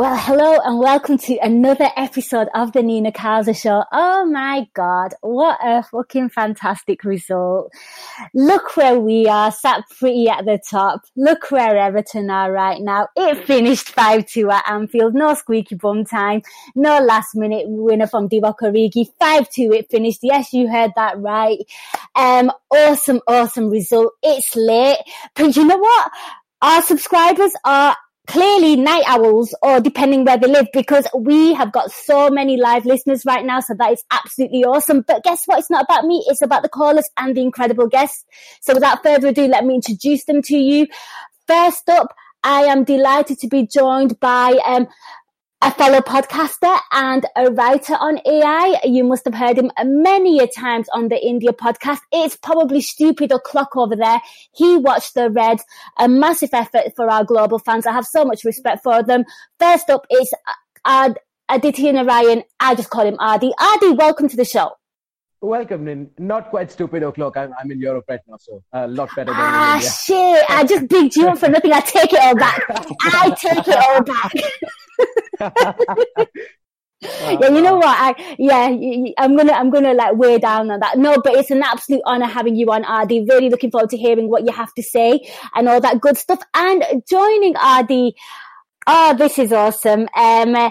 Well, hello and welcome to another episode of the Nina Kauser Show. Oh my God, what a fucking fantastic result. Look where we are, sat pretty at the top. Look where Everton are right now. It finished 5-2 at Anfield. No squeaky bum time. No last minute winner from Divock Origi. 5-2 it finished. Yes, you heard that right. Um, awesome, awesome result. It's late. But you know what? Our subscribers are clearly night owls or depending where they live because we have got so many live listeners right now. So that is absolutely awesome. But guess what? It's not about me. It's about the callers and the incredible guests. So without further ado, let me introduce them to you. First up, I am delighted to be joined by um, a fellow podcaster and a writer on AI. You must have heard him many a times on the India podcast. It's probably stupid o'clock over there. He watched the Reds, a massive effort for our global fans. I have so much respect for them. First up is Ad- Aaditya Narayan. I just call him Adi. Adi, welcome to the show. Welcome, Nin. Not quite stupid o'clock. I'm, I'm in Europe right now, so a lot better than Ah, in India. shit. I just bigged you up for nothing. I take it all back. I take it all back. yeah, you know what? I yeah, I'm gonna I'm gonna like weigh down on that. No, but it's an absolute honor having you on, Adi. Really looking forward to hearing what you have to say and all that good stuff. And joining Adi, oh, this is awesome. Um, uh,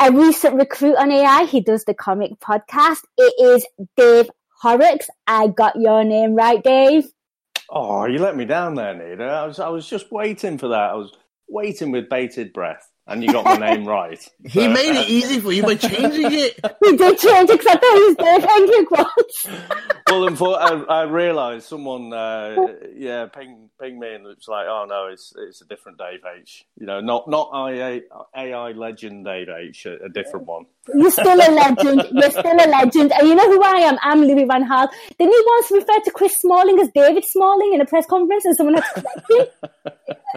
a recent recruit on AI. He does the comic podcast. It is Dave Horrocks. I got your name right, Dave. Oh, you let me down there, Nina. I was I was just waiting for that. I was waiting with bated breath, and you got my name right. He But, made uh, it easy for you by changing it. We did change it because I thought he was Dave. Thank you, quotes. Well, unfor- I, I realised someone, uh, yeah, ping ping me, and it's like, oh no, it's it's a different Dave H. You know, not not AI, AI legend Dave H, a, a different one. You're still a legend. You're still a legend. And you know who I am? I'm Louis Van Gaal. Didn't he once refer to Chris Smalling as David Smalling in a press conference and someone had to correct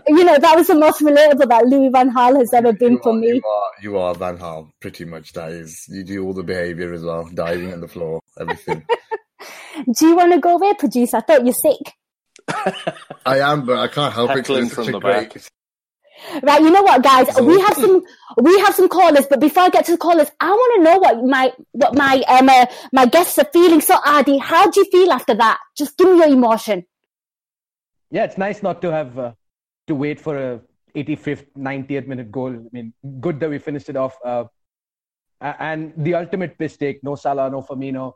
you know, that was the most relatable that Louis Van Gaal has ever been You for are, me. you are, you are Van Gaal, pretty much. That is, you do all the behaviour as well, diving on the floor, everything. Do you want to go away, producer? I thought you're sick. I am, but I can't help it. 'cause Heckling it's such from the great. back. Right, you know what, guys? We have some, we have some callers, but before I get to the callers, I want to know what my, what my, um, uh, my guests are feeling. So, Adi, how do you feel after that? Just give me your emotion. Yeah, it's nice not to have uh, to wait for a 85th, 90th minute goal. I mean, good that we finished it off. Uh, and the ultimate mistake: no Salah, no Firmino,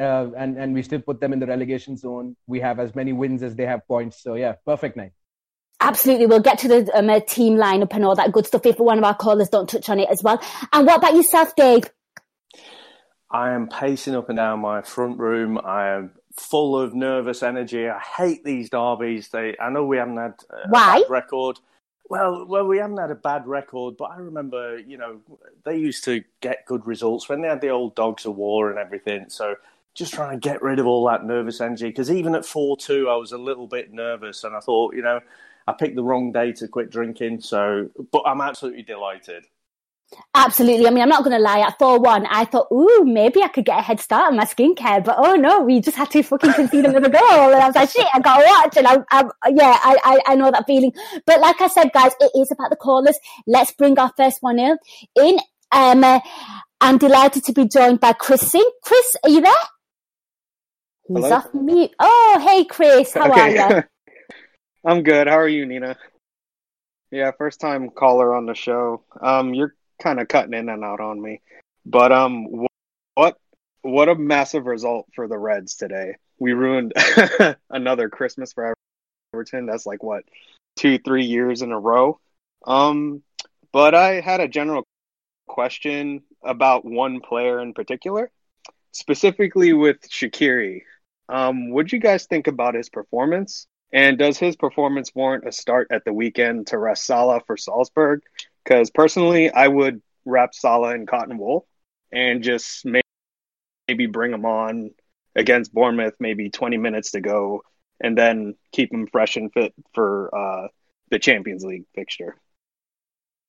uh, and and we still put them in the relegation zone. We have as many wins as they have points. So yeah, perfect night. Absolutely. We'll get to the um, uh, team lineup and all that good stuff if one of our callers don't touch on it as well. And what about yourself, Dave? I am pacing up and down my front room. I am full of nervous energy. I hate these derbies. They, I know we haven't had uh, Why? a bad record. Well, well, we haven't had a bad record, but I remember, you know, they used to get good results when they had the old dogs of war and everything. So just trying to get rid of all that nervous energy because even at four two, I was a little bit nervous, and I thought, you know, I picked the wrong day to quit drinking. So, but I'm absolutely delighted. Absolutely. I mean, I'm not going to lie. At 4 1, I thought, ooh, maybe I could get a head start on my skincare. But oh no, we just had to fucking concede another goal. And I was like, shit, I got to watch. And I'm, I'm yeah, I, I, I know that feeling. But like I said, guys, it is about the callers. Let's bring our first one in. in um, uh, I'm delighted to be joined by Chris Singh. Chris, are you there? He's Hello? off mute. Oh, hey, Chris. How are you? I'm good. How are you, Nina? Yeah, first time caller on the show. Um, you're kind of cutting in and out on me, but um, what what a massive result for the Reds today. We ruined another Christmas for Everton. That's like what two, three years in a row. Um, but I had a general question about one player in particular, specifically with Shaqiri. Um, what do you guys think about his performance? And does his performance warrant a start at the weekend to rest Salah for Salzburg? Because personally, I would wrap Salah in cotton wool and just maybe bring him on against Bournemouth, maybe 20 minutes to go, and then keep him fresh and fit for uh, the Champions League fixture.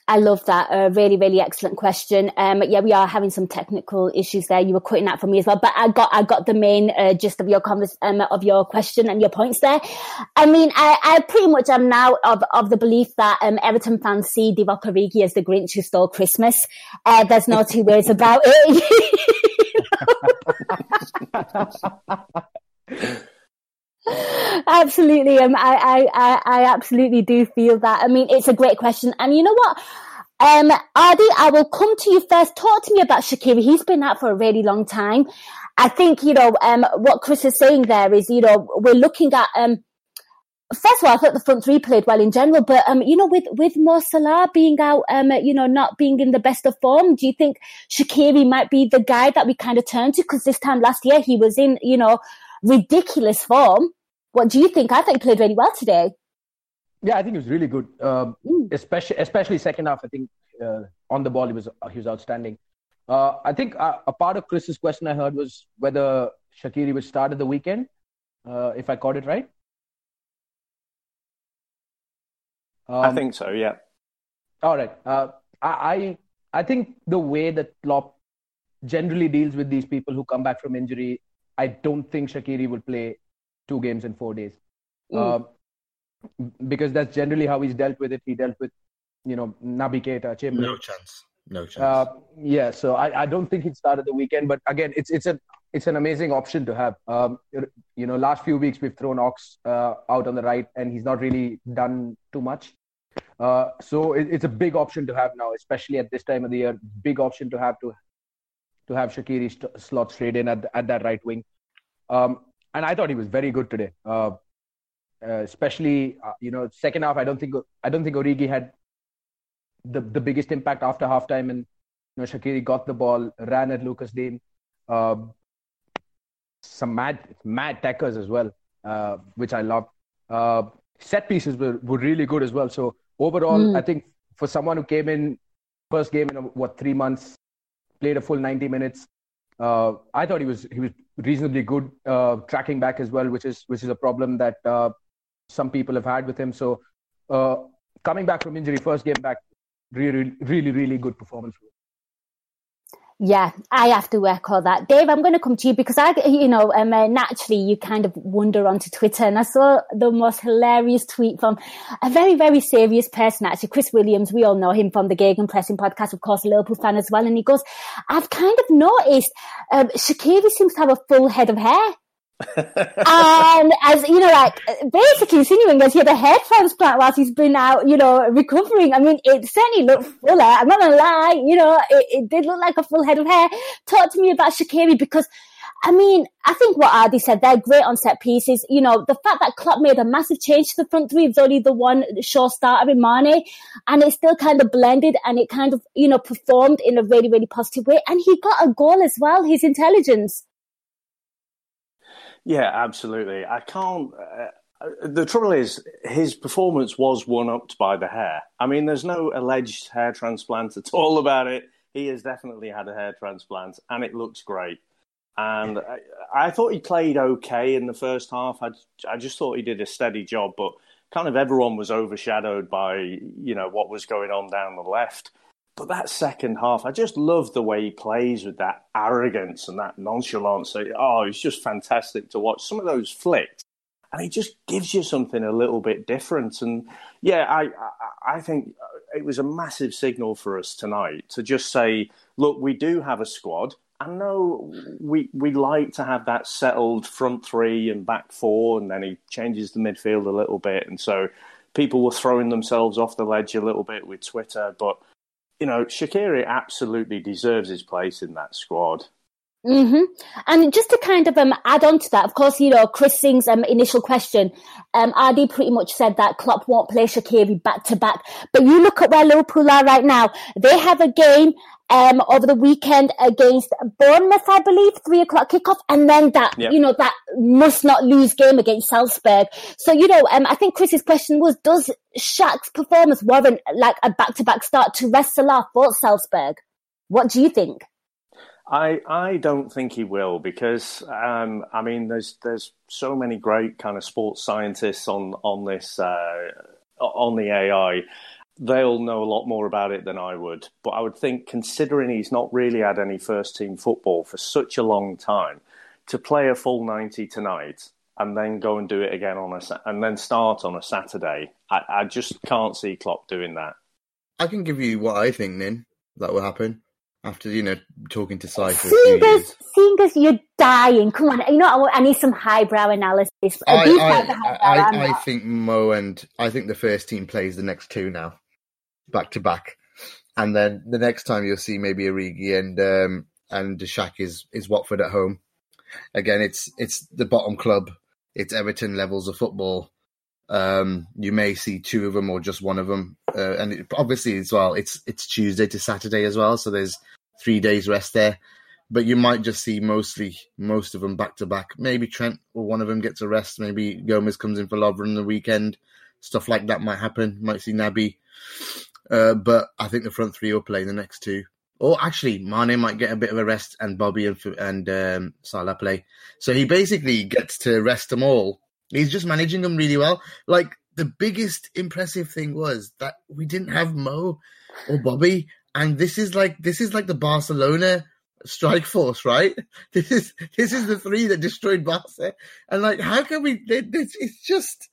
I love that. A uh, really, really excellent question. Um, yeah, we are having some technical issues there. You were cutting that for me as well, but I got, I got the main uh, gist of your convers- um, of your question and your points there. I mean, I, I pretty much am now of, of the belief that um, Everton fans see Divock Origi as the Grinch who stole Christmas. Uh, there's no two ways about it. absolutely. Um, I, I, I absolutely do feel that. I mean, it's a great question. And you know what? Um, Adi, I will come to you first. Talk to me about Shaqiri. He's been out for a really long time. I think, you know, um, what Chris is saying there is, you know, we're looking at, um, first of all, I thought the front three played well in general, but, um, you know, with, with Mo Salah being out, um, you know, not being in the best of form, do you think Shaqiri might be the guy that we kind of turn to? Because this time last year he was in, you know, ridiculous form. What do you think? I think he played really well today. Yeah, I think he was really good. Um, mm. Especially, especially second half. I think uh, on the ball he was he was outstanding. Uh, I think uh, a part of Chris's question I heard was whether Shaqiri would start at the weekend, uh, if I caught it right. Um, I think so. Yeah. All right. Uh, I I think the way that Klopp generally deals with these people who come back from injury, I don't think Shaqiri will play two games in four days. Mm. Uh, because that's generally how he's dealt with it. He dealt with, you know, Naby Keita, Chamberlain. No chance. No chance. Uh, yeah, so I, I don't think he'd start at the weekend. But again, it's it's a it's an amazing option to have. Um, you know, last few weeks we've thrown Ox uh, out on the right, and he's not really done too much. Uh, so it, it's a big option to have now, especially at this time of the year. Big option to have to to have Shaqiri st- slot straight in at at that right wing. Um, and I thought he was very good today. Uh, uh, especially, uh, you know, second half. I don't think I don't think Origi had the the biggest impact after halftime, and you know, Shaqiri got the ball, ran at Lucas Digne. Um, some mad mad tackers as well, uh, which I loved. Uh, set pieces were, were really good as well. So overall, mm. I think for someone who came in first game in what three months, played a full 90 minutes, uh, I thought he was he was reasonably good uh, tracking back as well, which is which is a problem that uh, some people have had with him. So uh, coming back from injury, first game back, really really really good performance. Yeah, I have to echo that. Dave, I'm going to come to you because I, you know, um, uh, naturally you kind of wander onto Twitter and I saw the most hilarious tweet from a very, very serious person, actually, Chris Williams. We all know him from the Gegenpressing podcast, of course, a Liverpool fan as well. And he goes, I've kind of noticed, um, Shaqiri seems to have a full head of hair and as you know, like basically insinuating as he had a hair transplant whilst he's been out, you know, recovering. I mean, it certainly looked fuller. I'm not gonna lie, you know, it, it did look like a full head of hair. Talk to me about Shaqiri because I mean, I think what Adi said, they're great on set pieces. You know, the fact that Klopp made a massive change to the front three was only the one sure starter in Mane, and it still kind of blended and it kind of, you know, performed in a really, really positive way. And he got a goal as well, his intelligence. Yeah, absolutely. I can't. Uh, uh, the trouble is, his performance was one upped by the hair. I mean, there's no alleged hair transplant at all about it. He has definitely had a hair transplant, and it looks great. And I, I thought he played okay in the first half. I, I just thought he did a steady job, but kind of everyone was overshadowed by you know what was going on down the left. But that second half, I just love the way he plays with that arrogance and that nonchalance. Oh, it's just fantastic to watch. Some of those flicks, and he just gives you something a little bit different. And yeah, I, I, I think uh, it was a massive signal for us tonight to just say, look, we do have a squad. I know we we like to have that settled front three and back four, and then he changes the midfield a little bit, and so people were throwing themselves off the ledge a little bit with Twitter, but you know, Shaqiri absolutely deserves his place in that squad. hmm And just to kind of um, add on to that, of course, you know, Chris Singh's um, initial question, um, Adi pretty much said that Klopp won't play Shaqiri back to back. But you look at where Liverpool are right now. They have a game um, over the weekend against Bournemouth, I believe, three o'clock kickoff, and then that, Yep. you know, that must not lose game against Salzburg. So, you know, um, I think Chris's question was, does Shaq's performance warrant like a back to back start to rest Salah for Salzburg? What do you think? I I don't think he will because um, I mean there's there's so many great kind of sports scientists on on this uh, on the AI. They'll know a lot more about it than I would. But I would think, considering he's not really had any first team football for such a long time, to play a full ninety tonight and then go and do it again on a and then start on a Saturday, I, I just can't see Klopp doing that. I can give you what I think, Nin, that will happen after you know talking to Sai for Seeing as, seeing as you're dying, come on, you know, I, need some highbrow analysis. I, I, highbrow, I'm I, I think Mo and I think the first team plays the next two now, back to back, and then the next time you'll see maybe Origi and um, and Shaq is is Watford at home. Again, it's it's the bottom club. It's Everton levels of football. Um, you may see two of them or just one of them, uh, and it, obviously as well, it's it's Tuesday to Saturday as well, so there's three days rest there. But you might just see mostly most of them back to back. Maybe Trent or one of them gets a rest. Maybe Gomez comes in for Lovren the weekend. Stuff like that might happen. Might see Naby. Uh, but I think the front three will play in the next two. Or actually, Mane might get a bit of a rest, and Bobby and and um, Salah play. So he basically gets to rest them all. He's just managing them really well. Like the biggest impressive thing was that we didn't have Mo or Bobby, and this is like this is like the Barcelona strike force, right? This is this is the three that destroyed Barca, and like how can we? It's, it's just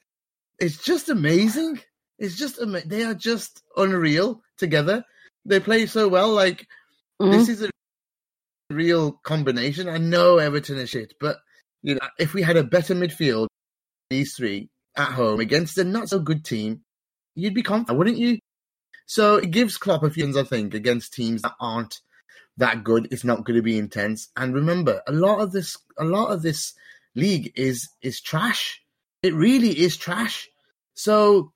it's just amazing. It's just they are just unreal together. They play so well. Like Mhm. this is a real combination. I know Everton is shit, but you know if we had a better midfield, these three at home against a not so good team, you'd be confident, wouldn't you? So it gives Klopp a few wins, I think, against teams that aren't that good. It's not going to be intense. And remember, a lot of this, a lot of this league is is trash. It really is trash. So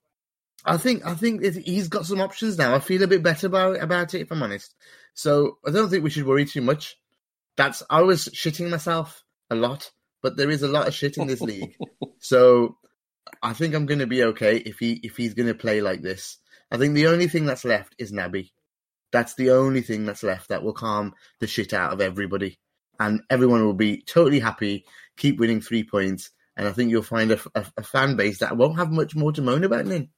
I think I think he's got some options now. I feel a bit better about about it, if I'm honest. So I don't think we should worry too much. That's I was shitting myself a lot, but there is a lot of shit in this league. So I think I'm going to be okay if he if he's going to play like this. I think the only thing that's left is Naby. That's the only thing that's left that will calm the shit out of everybody, and everyone will be totally happy. Keep winning three points, and I think you'll find a, a, a fan base that won't have much more to moan about. Nin.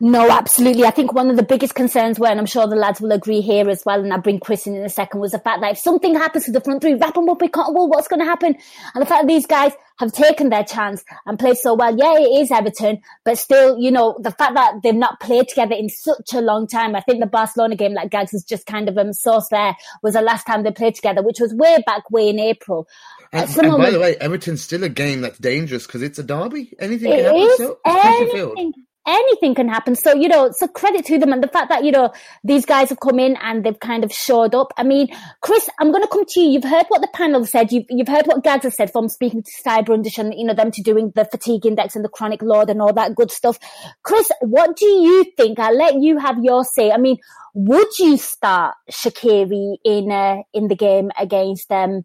No, absolutely. I think one of the biggest concerns were, and I'm sure the lads will agree here as well, and I'll bring Chris in in a second, was the fact that if something happens to the front three, wrap them up in cotton wool, what's going to happen? And the fact that these guys have taken their chance and played so well. Yeah, it is Everton, but still, you know, the fact that they've not played together in such a long time. I think the Barcelona game, like Gags has just kind of um, sourced there, was the last time they played together, which was way back, way in April. And, and by was- the way, Everton's still a game that's dangerous because it's a derby. Anything can happen. So anything. Anything can happen. So, you know, so credit to them and the fact that, you know, these guys have come in and they've kind of showed up. I mean, Chris, I'm going to come to you. You've heard what the panel said. You've, you've heard what has said from speaking to Sky Brundish and, you know, them to doing the fatigue index and the chronic load and all that good stuff. Chris, what do you think? I'll let you have your say. I mean, would you start Shaqiri in, uh, in the game against, um,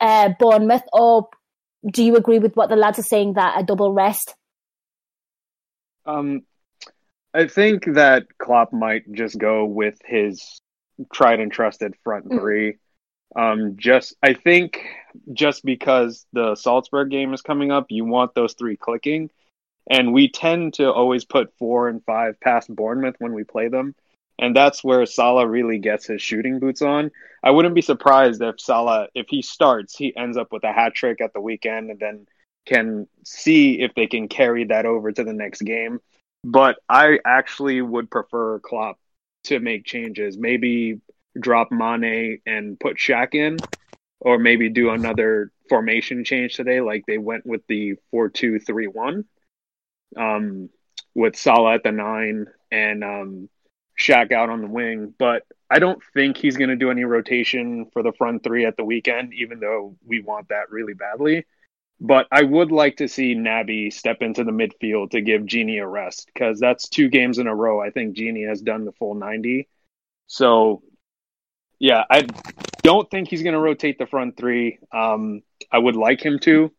uh, Bournemouth or do you agree with what the lads are saying that a double rest? Um, I think that Klopp might just go with his tried and trusted front Mm. three. Um, just I think just because the Salzburg game is coming up, you want those three clicking, and we tend to always put four and five past Bournemouth when we play them, and that's where Salah really gets his shooting boots on. I wouldn't be surprised if Salah, if he starts, he ends up with a hat trick at the weekend, and then can see if they can carry that over to the next game. But I actually would prefer Klopp to make changes. Maybe drop Mane and put Shaq in, or maybe do another formation change today, like they went with the four-two-three-one, um, with Salah at the nine and um, Shaq out on the wing. But I don't think he's going to do any rotation for the front three at the weekend, even though we want that really badly. But I would like to see Naby step into the midfield to give Gini a rest because that's two games in a row. I think Gini has done the full 90. So, yeah, I don't think he's going to rotate the front three. Um, I would like him to,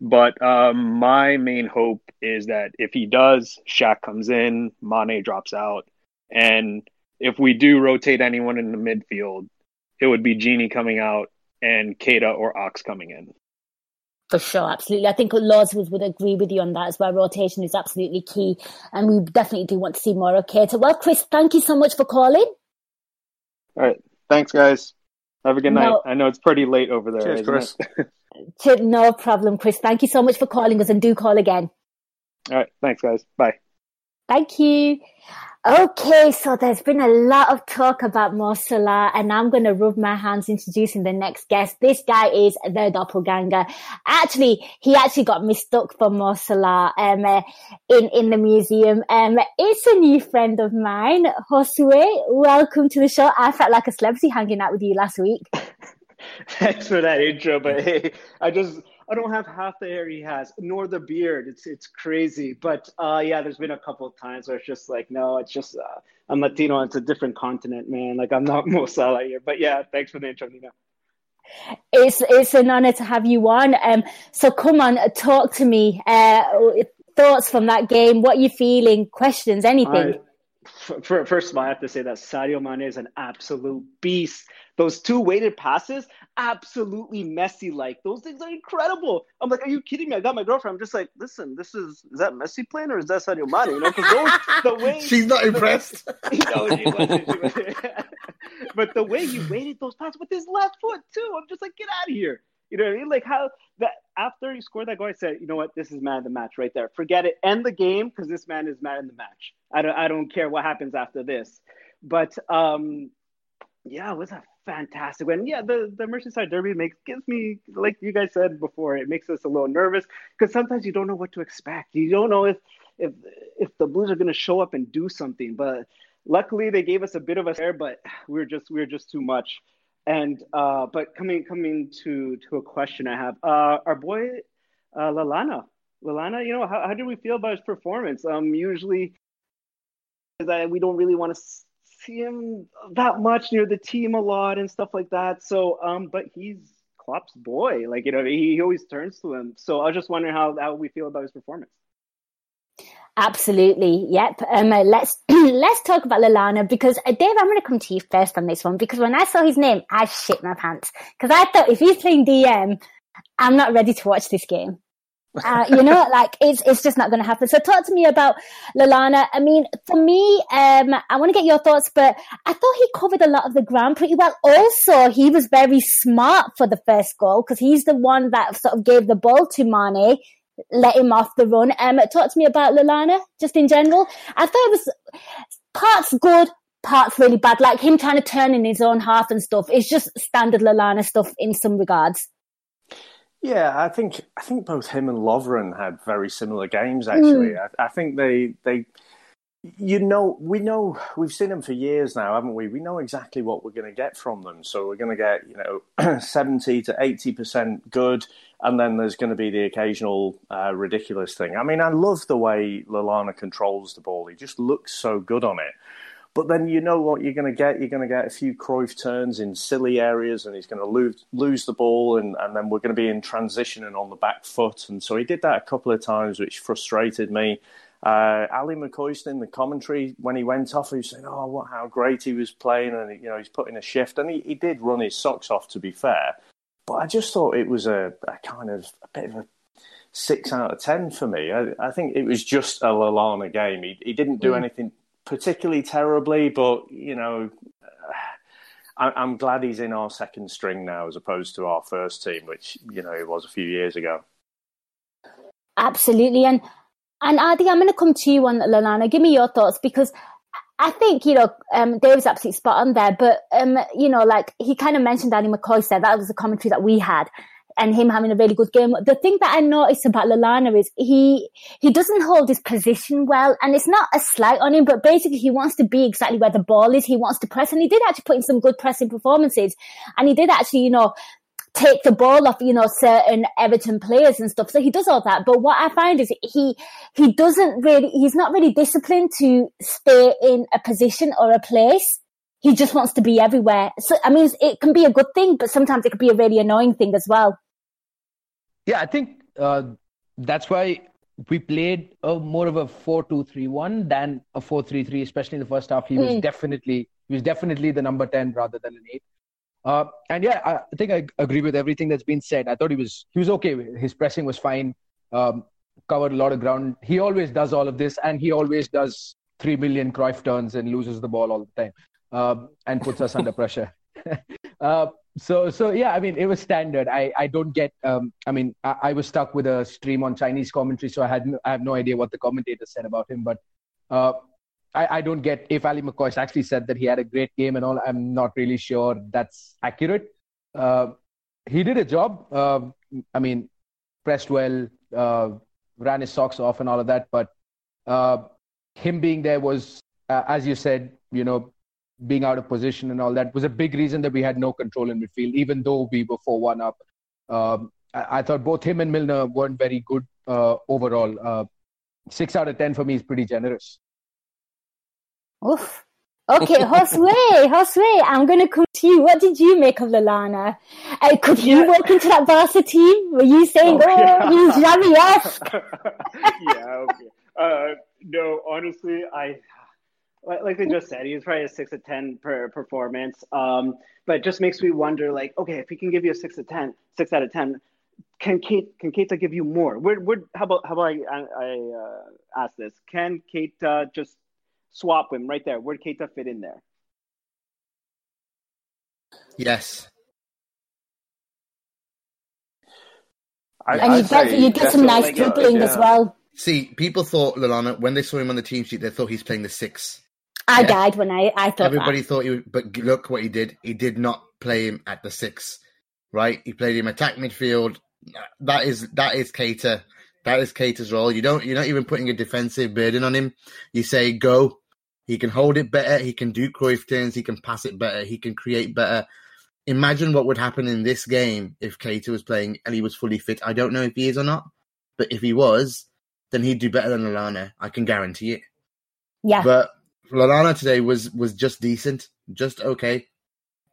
but um, my main hope is that if he does, Shaq comes in, Mane drops out, and if we do rotate anyone in the midfield, it would be Gini coming out and Keita or Ox coming in. For sure, absolutely. I think Laws would, would agree with you on that as well. Rotation is absolutely key, and we definitely do want to see more of Keita. Well, Chris, thank you so much for calling. All right. Thanks, guys. Have a good no. night. I know it's pretty late over there. Cheers, Chris. no problem, Chris. Thank you so much for calling us and do call again. All right. Thanks, guys. Bye. Thank you. Okay, so there's been a lot of talk about Mo and I'm going to rub my hands introducing the next guest. This guy is the doppelganger. Actually, he actually got mistook for Mo um, uh, in, in the museum. Um, it's a new friend of mine, Josue. Welcome to the show. I felt like a celebrity hanging out with you last week. Thanks for that intro, but hey, I just I don't have half the hair he has, nor the beard. It's it's crazy. But uh, yeah, there's been a couple of times where it's just like, no, it's just uh, I'm Latino. It's a different continent, man. Like I'm not Mo Salah here. But yeah, thanks for the intro, Nina. It's it's an honor to have you on. Um, so come on, talk to me. Uh, thoughts from that game? What are you feeling? Questions? Anything? First of all, I have to say that Sadio Mane is an absolute beast. Those two weighted passes, absolutely messy. like. Those things are incredible. I'm like, are you kidding me? I got my girlfriend. I'm just like, listen, this is is that Messi playing or is that Sadio Mane? You know, because those the way she's not impressed. no, she wasn't, she wasn't. but the way he weighted those passes with his left foot too, I'm just like, get out of here. You know what I mean? Like how that after he scored that goal, I said, you know what, this is man of the match right there. Forget it. End the game because this man is man in the match. I don't I don't care what happens after this. But um yeah, it was a fantastic win. Yeah, the the Merseyside Derby makes gives me like you guys said before, it makes us a little nervous because sometimes you don't know what to expect. You don't know if if if the Blues are going to show up and do something. But luckily, they gave us a bit of a scare, but we are just we are just too much. And uh, but coming coming to to a question I have, uh, our boy uh, Lallana, Lallana, you know how how did we feel about his performance? Um, usually, that we don't really want to see him that much near the team a lot and stuff like that. So, um, but he's Klopp's boy, like you know, he, he always turns to him. So I was just wondering how how we feel about his performance. Absolutely. Yep. Um, uh, let's let's talk about Lallana because uh, Dave, I'm going to come to you first on this one because when I saw his name, I shit my pants because I thought if he's playing DM, I'm not ready to watch this game. Uh, you know, like it's it's just not going to happen. So talk to me about Lallana. I mean, for me, um, I want to get your thoughts, but I thought he covered a lot of the ground pretty well. Also, he was very smart for the first goal because he's the one that sort of gave the ball to Mane let him off the run. Um, talk to me about Lallana, just in general. I thought it was parts good, parts really bad. Like him trying to turn in his own half and stuff. It's just standard Lallana stuff in some regards. Yeah, I think I think both him and Lovren had very similar games. Actually, mm. I, I think they they you know, we know we've seen them for years now, haven't we? We know exactly what we're going to get from them. So we're going to get, you know, 70 to 80% good, and then there's going to be the occasional uh, ridiculous thing. I mean, I love the way Lallana controls the ball. He just looks so good on it. But then you know what you're going to get. You're going to get a few Cruyff turns in silly areas, and he's going to lose lose the ball, and, and then we're going to be in transition and on the back foot. And so he did that a couple of times, which frustrated me. Uh, Ally McCoist in the commentary when he went off, he was saying, "Oh, what how great he was playing, and you know he's putting a shift." And he, he did run his socks off, to be fair. But I just thought it was a, a kind of a bit of a six out of ten for me. I, I think it was just a Lallana game. He, he didn't do mm. anything particularly terribly, but you know, I, I'm glad he's in our second string now as opposed to our first team, which you know it was a few years ago. Absolutely, and and Adi, I'm going to come to you on Lallana. Give me your thoughts because I think, you know, um, Dave's absolutely spot on there. But, um, you know, like he kind of mentioned Danny McCoy said that was a commentary that we had. and him having a really good game. The thing that I noticed about Lallana is he he doesn't hold his position well, and it's not a slight on him, but basically he wants to be exactly where the ball is. He wants to press, and he did actually put in some good pressing performances, and he did actually, you know, take the ball off, you know, certain Everton players and stuff. So he does all that. But what I find is he, he doesn't really, he's not really disciplined to stay in a position or a place. He just wants to be everywhere. So, I mean, it can be a good thing, but sometimes it can be a really annoying thing as well. Yeah, I think uh, that's why we played a, more of a 4-2-3-1 than a 4-3-3, especially in the first half. He was mm. definitely, he was definitely the number 10 rather than an 8. Uh, and yeah, I think I agree with everything that's been said. I thought he was he was okay. His pressing was fine. Um, covered a lot of ground. He always does all of this, and he always does three million Cruyff turns and loses the ball all the time, um, and puts us under pressure. uh, so so yeah, I mean it was standard. I I don't get. Um, I mean I, I, was stuck with a stream on Chinese commentary, so I had no, I have no idea what the commentator said about him, but. Uh, I, I don't get if Ally McCoist actually said that he had a great game and all. I'm not really sure that's accurate. Uh, he did a job. Uh, I mean, pressed well, uh, ran his socks off and all of that. But uh, him being there was, uh, as you said, you know, being out of position and all that was a big reason that we had no control in midfield, even though we were 4 1 up. Um, I, I, thought both him and Milner weren't very good uh, overall. six out of 10 for me is pretty generous. Oof. Okay, Josue, Josue, I'm going to come to you. What did you make of Lallana? Uh, could yeah. walk into that Barca team? Were you saying, oh, oh yeah. he's Xavi yeah, okay. Uh, no, honestly, I like they just said, he's probably a six to ten per performance. Um, but it just makes me wonder, like, okay, if he can give you a six to ten, six out of ten, can Kate can Keita give you more? Where, where, how about how about I, I, I uh, ask this? Can Keita just swap him right there. Where'd Keita fit in there? Yes. I, and you get, you get some nice dribbling yeah. as well. See, people thought Lallana when they saw him on the team sheet, they thought he's playing the six. I yeah. died when I, I thought everybody that. thought he would, but look what he did. He did not play him at the six, right? He played him attack midfield. That is that is Keita. That is Keita's role. You don't you're not even putting a defensive burden on him. You say go, he can hold it better. He can do Cruyff turns. He can pass it better. He can create better. Imagine what would happen in this game if Keita was playing and he was fully fit. I don't know if he is or not, but if he was, then he'd do better than Lallana. I can guarantee it. Yeah. But Lallana today was was just decent, just okay.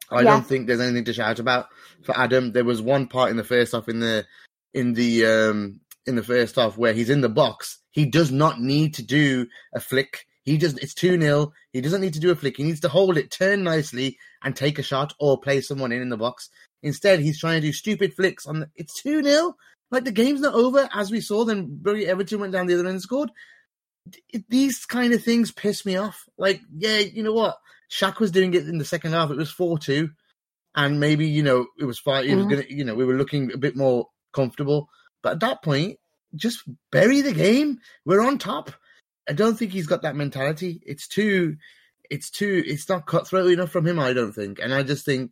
I yeah. don't think there's anything to shout about for Adam. There was one part in the first half in the in the um in the first half where he's in the box. He does not need to do a flick. He just it's 2 0. He doesn't need to do a flick. He needs to hold it, turn nicely, and take a shot or play someone in in the box. Instead, he's trying to do stupid flicks on the, it's 2 0. Like the game's not over, as we saw. Then Bury Everton went down the other end and scored. These kind of things piss me off. Like, yeah, you know what? Shaq was doing it in the second half. It was 4 2. And maybe, you know, it was fine. It was mm-hmm. gonna, you know, we were looking a bit more comfortable. But at that point, just bury the game. We're on top. I don't think he's got that mentality. It's too, it's too, it's not cutthroat enough from him. I don't think, and I just think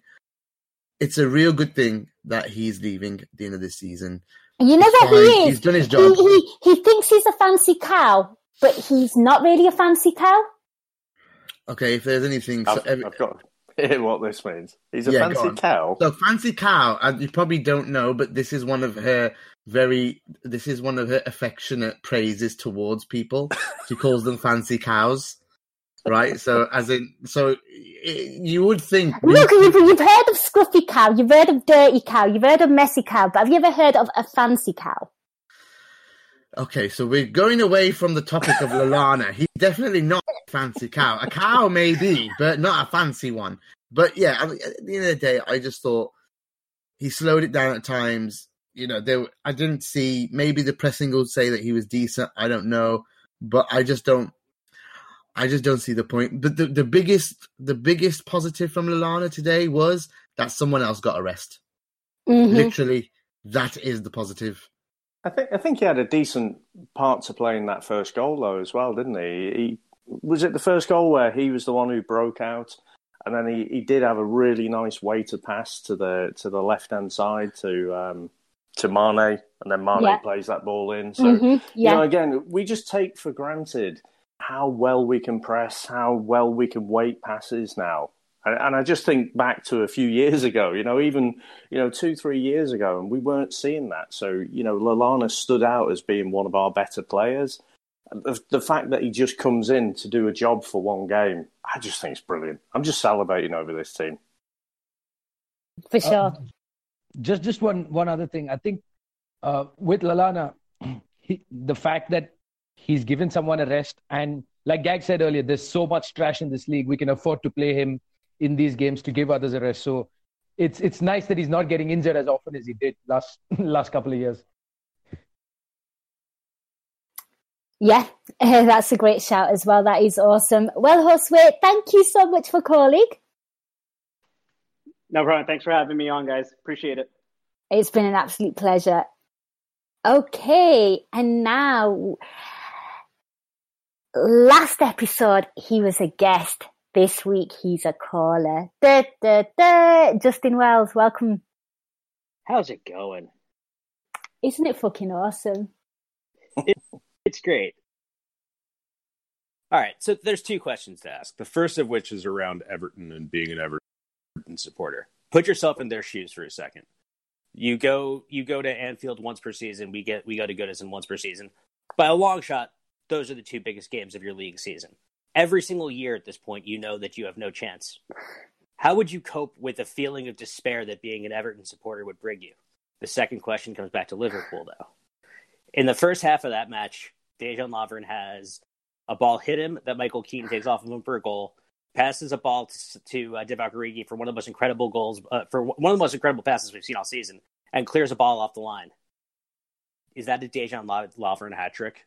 it's a real good thing that he's leaving at the end of this season. You know what he is. He's done his job. He, he, he thinks he's a fancy cow, but he's not really a fancy cow. Okay, if there's anything, I've, so every, I've got to hear what this means. He's a yeah, fancy cow. So fancy cow, and you probably don't know, but this is one of her very this is one of her affectionate praises towards people. She calls them fancy cows right? So as in so you would think look you've, you've heard of scruffy cow you've heard of dirty cow you've heard of messy cow but have you ever heard of a fancy cow? Okay so we're going away from the topic of Lallana he's definitely not a fancy cow. A cow maybe but not a fancy one. But yeah at the end of the day i just thought he slowed it down at times you know, there I didn't see. Maybe the pressing will say that he was decent. I don't know, but I just don't. I just don't see the point. But the, the biggest the biggest positive from Lallana today was that someone else got a rest. Mm-hmm. Literally, that is the positive. I think I think he had a decent part to play in that first goal though as well, didn't he? He was it the first goal where he was the one who broke out, and then he, he did have a really nice way to pass to the to the left hand side to um, to Mane, and then Mane Yeah. plays that ball in. So Mhm, you yeah. know, again, we just take for granted how well we can press, how well we can weight passes now. And, and I just think back to a few years ago, you know, even, you know, two, three years ago, and we weren't seeing that. So, you know, Lallana stood out as being one of our better players. The, the fact that he just comes in to do a job for one game, I just think it's brilliant. I'm just salivating over this team. For sure. Just just one one other thing. I think uh, with Lallana, he, the fact that he's given someone a rest, and like Gag said earlier, there's so much trash in this league. We can afford to play him in these games to give others a rest. So it's it's nice that he's not getting injured as often as he did last last couple of years. Yeah, that's a great shout as well. That is awesome. Well, Josue, thank you so much for calling. No problem. Thanks for having me on, guys. Appreciate it. It's been an absolute pleasure. Okay, and now, last episode, he was a guest. This week, he's a caller. Da, da, da. Justin Wells, welcome. How's it going? Isn't it fucking awesome? It's great. All right, so there's two questions to ask. The first of which is around Everton and being an Everton supporter. Put yourself in their shoes for a second. You go you go to Anfield once per season. We get we go to Goodison once per season. By a long shot, those are the two biggest games of your league season. Every single year at this point, you know that you have no chance. How would you cope with the feeling of despair that being an Everton supporter would bring you? The second question comes back to Liverpool, though. In the first half of that match, Dejan Lovren has a ball hit him that Michael Keane takes off of him for a goal, passes a ball to, to uh, Divock Origi for one of the most incredible goals, uh, for one of the most incredible passes we've seen all season, and clears a ball off the line. Is that a Dejan Lo- Lovren hat trick?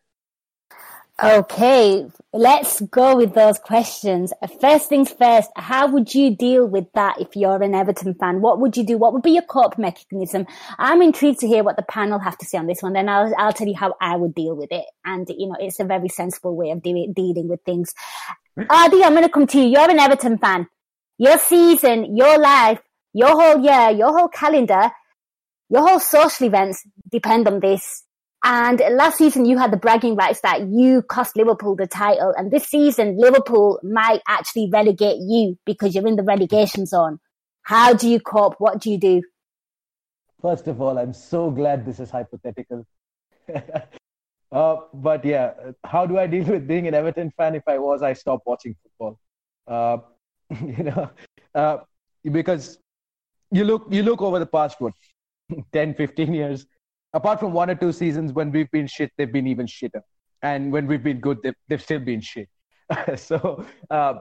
Okay, let's go with those questions. First things first, how would you deal with that if you're an Everton fan? What would you do? What would be your cope mechanism? I'm intrigued to hear what the panel have to say on this one. Then I'll, I'll tell you how I would deal with it. And, you know, it's a very sensible way of de- dealing with things. Adi, I'm going to come to you. You're an Everton fan. Your season, your life, your whole year, your whole calendar, your whole social events depend on this. And last season, you had the bragging rights that you cost Liverpool the title. And this season, Liverpool might actually relegate you because you're in the relegation zone. How do you cope? What do you do? First of all, I'm so glad this is hypothetical. uh, but yeah, how do I deal with being an Everton fan? If I was, I stopped watching football. Uh, you know, uh, because you look you look over the past what 10, 15 years. Apart from one or two seasons when we've been shit, they've been even shitter, and when we've been good, they've, they've still been shit. so uh,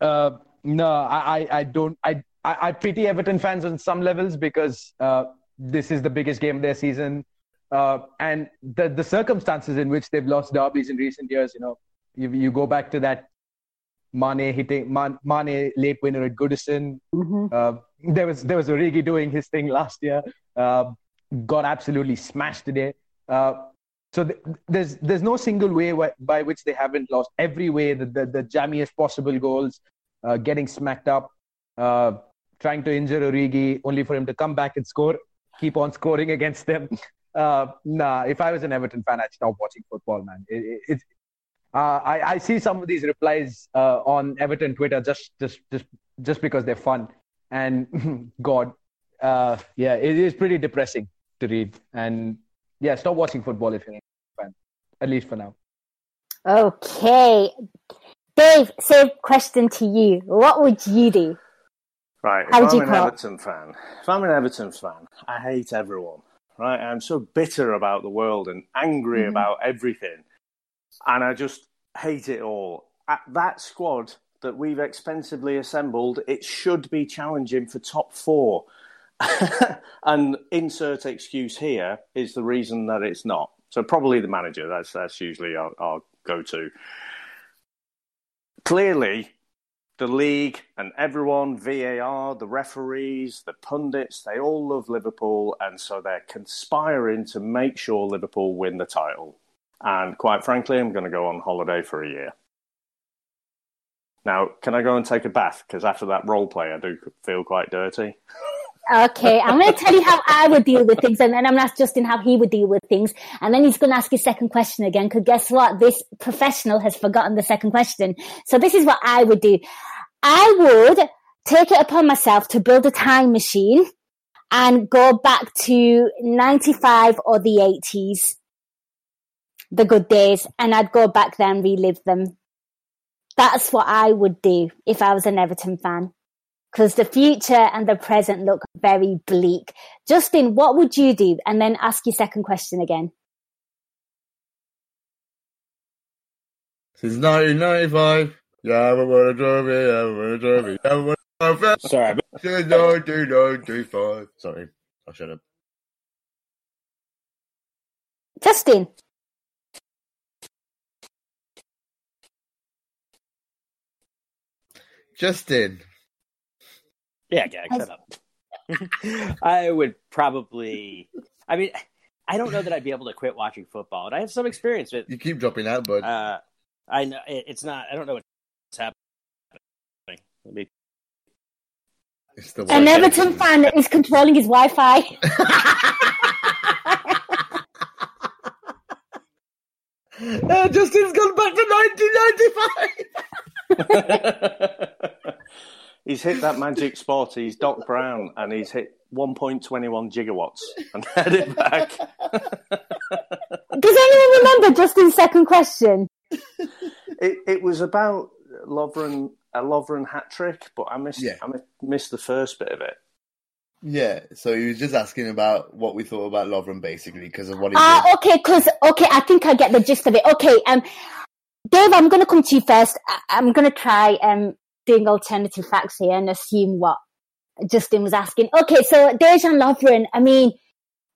uh, no, I, I, don't. I, I, I pity Everton fans on some levels because uh, this is the biggest game of their season, uh, and the the circumstances in which they've lost derbies in recent years. You know, you, you go back to that Mane hitting Man, Mane late winner at Goodison. Mm-hmm. Uh, there was there was Origi doing his thing last year. Uh, got absolutely smashed today. Uh, so th- there's there's no single way wh- by which they haven't lost. Every way, the the, the jammiest possible goals, uh, getting smacked up, uh, trying to injure Origi, only for him to come back and score, keep on scoring against them. Uh, nah, if I was an Everton fan, I'd stop watching football, man. It, it, it's uh, I, I see some of these replies uh, on Everton Twitter just just just just because they're fun, and God, uh, yeah, it is pretty depressing to read. And yeah, stop watching football if you're a fan, at least for now. Okay. Dave, same question to you. What would you do? Right. If How would I'm you an cope? Everton fan, if I'm an Everton fan, I hate everyone. Right. I'm so bitter about the world and angry Mhm. about everything, and I just hate it all. At that squad that we've expensively assembled, it should be challenging for top four. and insert excuse here is the reason that it's not. So probably the manager. That's that's usually our, our go-to. Clearly, the league and everyone, VAR, the referees, the pundits, they all love Liverpool, and so they're conspiring to make sure Liverpool win the title. And quite frankly, I'm going to go on holiday for a year. Now, can I go and take a bath? Because after that role play, I do feel quite dirty. Okay, I'm going to tell you how I would deal with things, and then I'm going to ask Justin how he would deal with things, and then he's going to ask his second question again. Because guess what? This professional has forgotten the second question. So this is what I would do. I would take it upon myself to build a time machine and go back to 95 or the 80s, the good days, and I'd go back there and relive them. That's what I would do if I was an Everton fan because the future and the present look very bleak. Justin, what would you do? And then ask your second question again. Since 1995, yeah, I'm to drive me, yeah, we want to drive me, yeah, we want to drive me. Sorry, Since 1995. Sorry, I shut up. Justin. Justin. Yeah, Gag, shut up. I would probably. I mean, I don't know that I'd be able to quit watching football, and I have some experience with. You keep dropping out, bud. Uh, I know it, it's not. I don't know what's happening. Let me. it's the An Everton Everton. fan is controlling his Wi-Fi. Uh, Justin's gone back to 1995. he's hit that magic spot. He's Doc Brown, and he's hit 1.21 gigawatts and headed back. Does anyone remember Justin's second question? It, it was about Lovren, a Lovren hat trick, but I missed. Yeah. I missed the first bit of it. yeah, so he was just asking about what we thought about Lovren, basically, because of what he Ah, did. okay, because okay, I think I get the gist of it. Okay, um, Dave, I'm going to come to you first. I- I'm going to try um doing alternative facts here and assume what Justin was asking. Okay, so Dejan Lovren. I mean,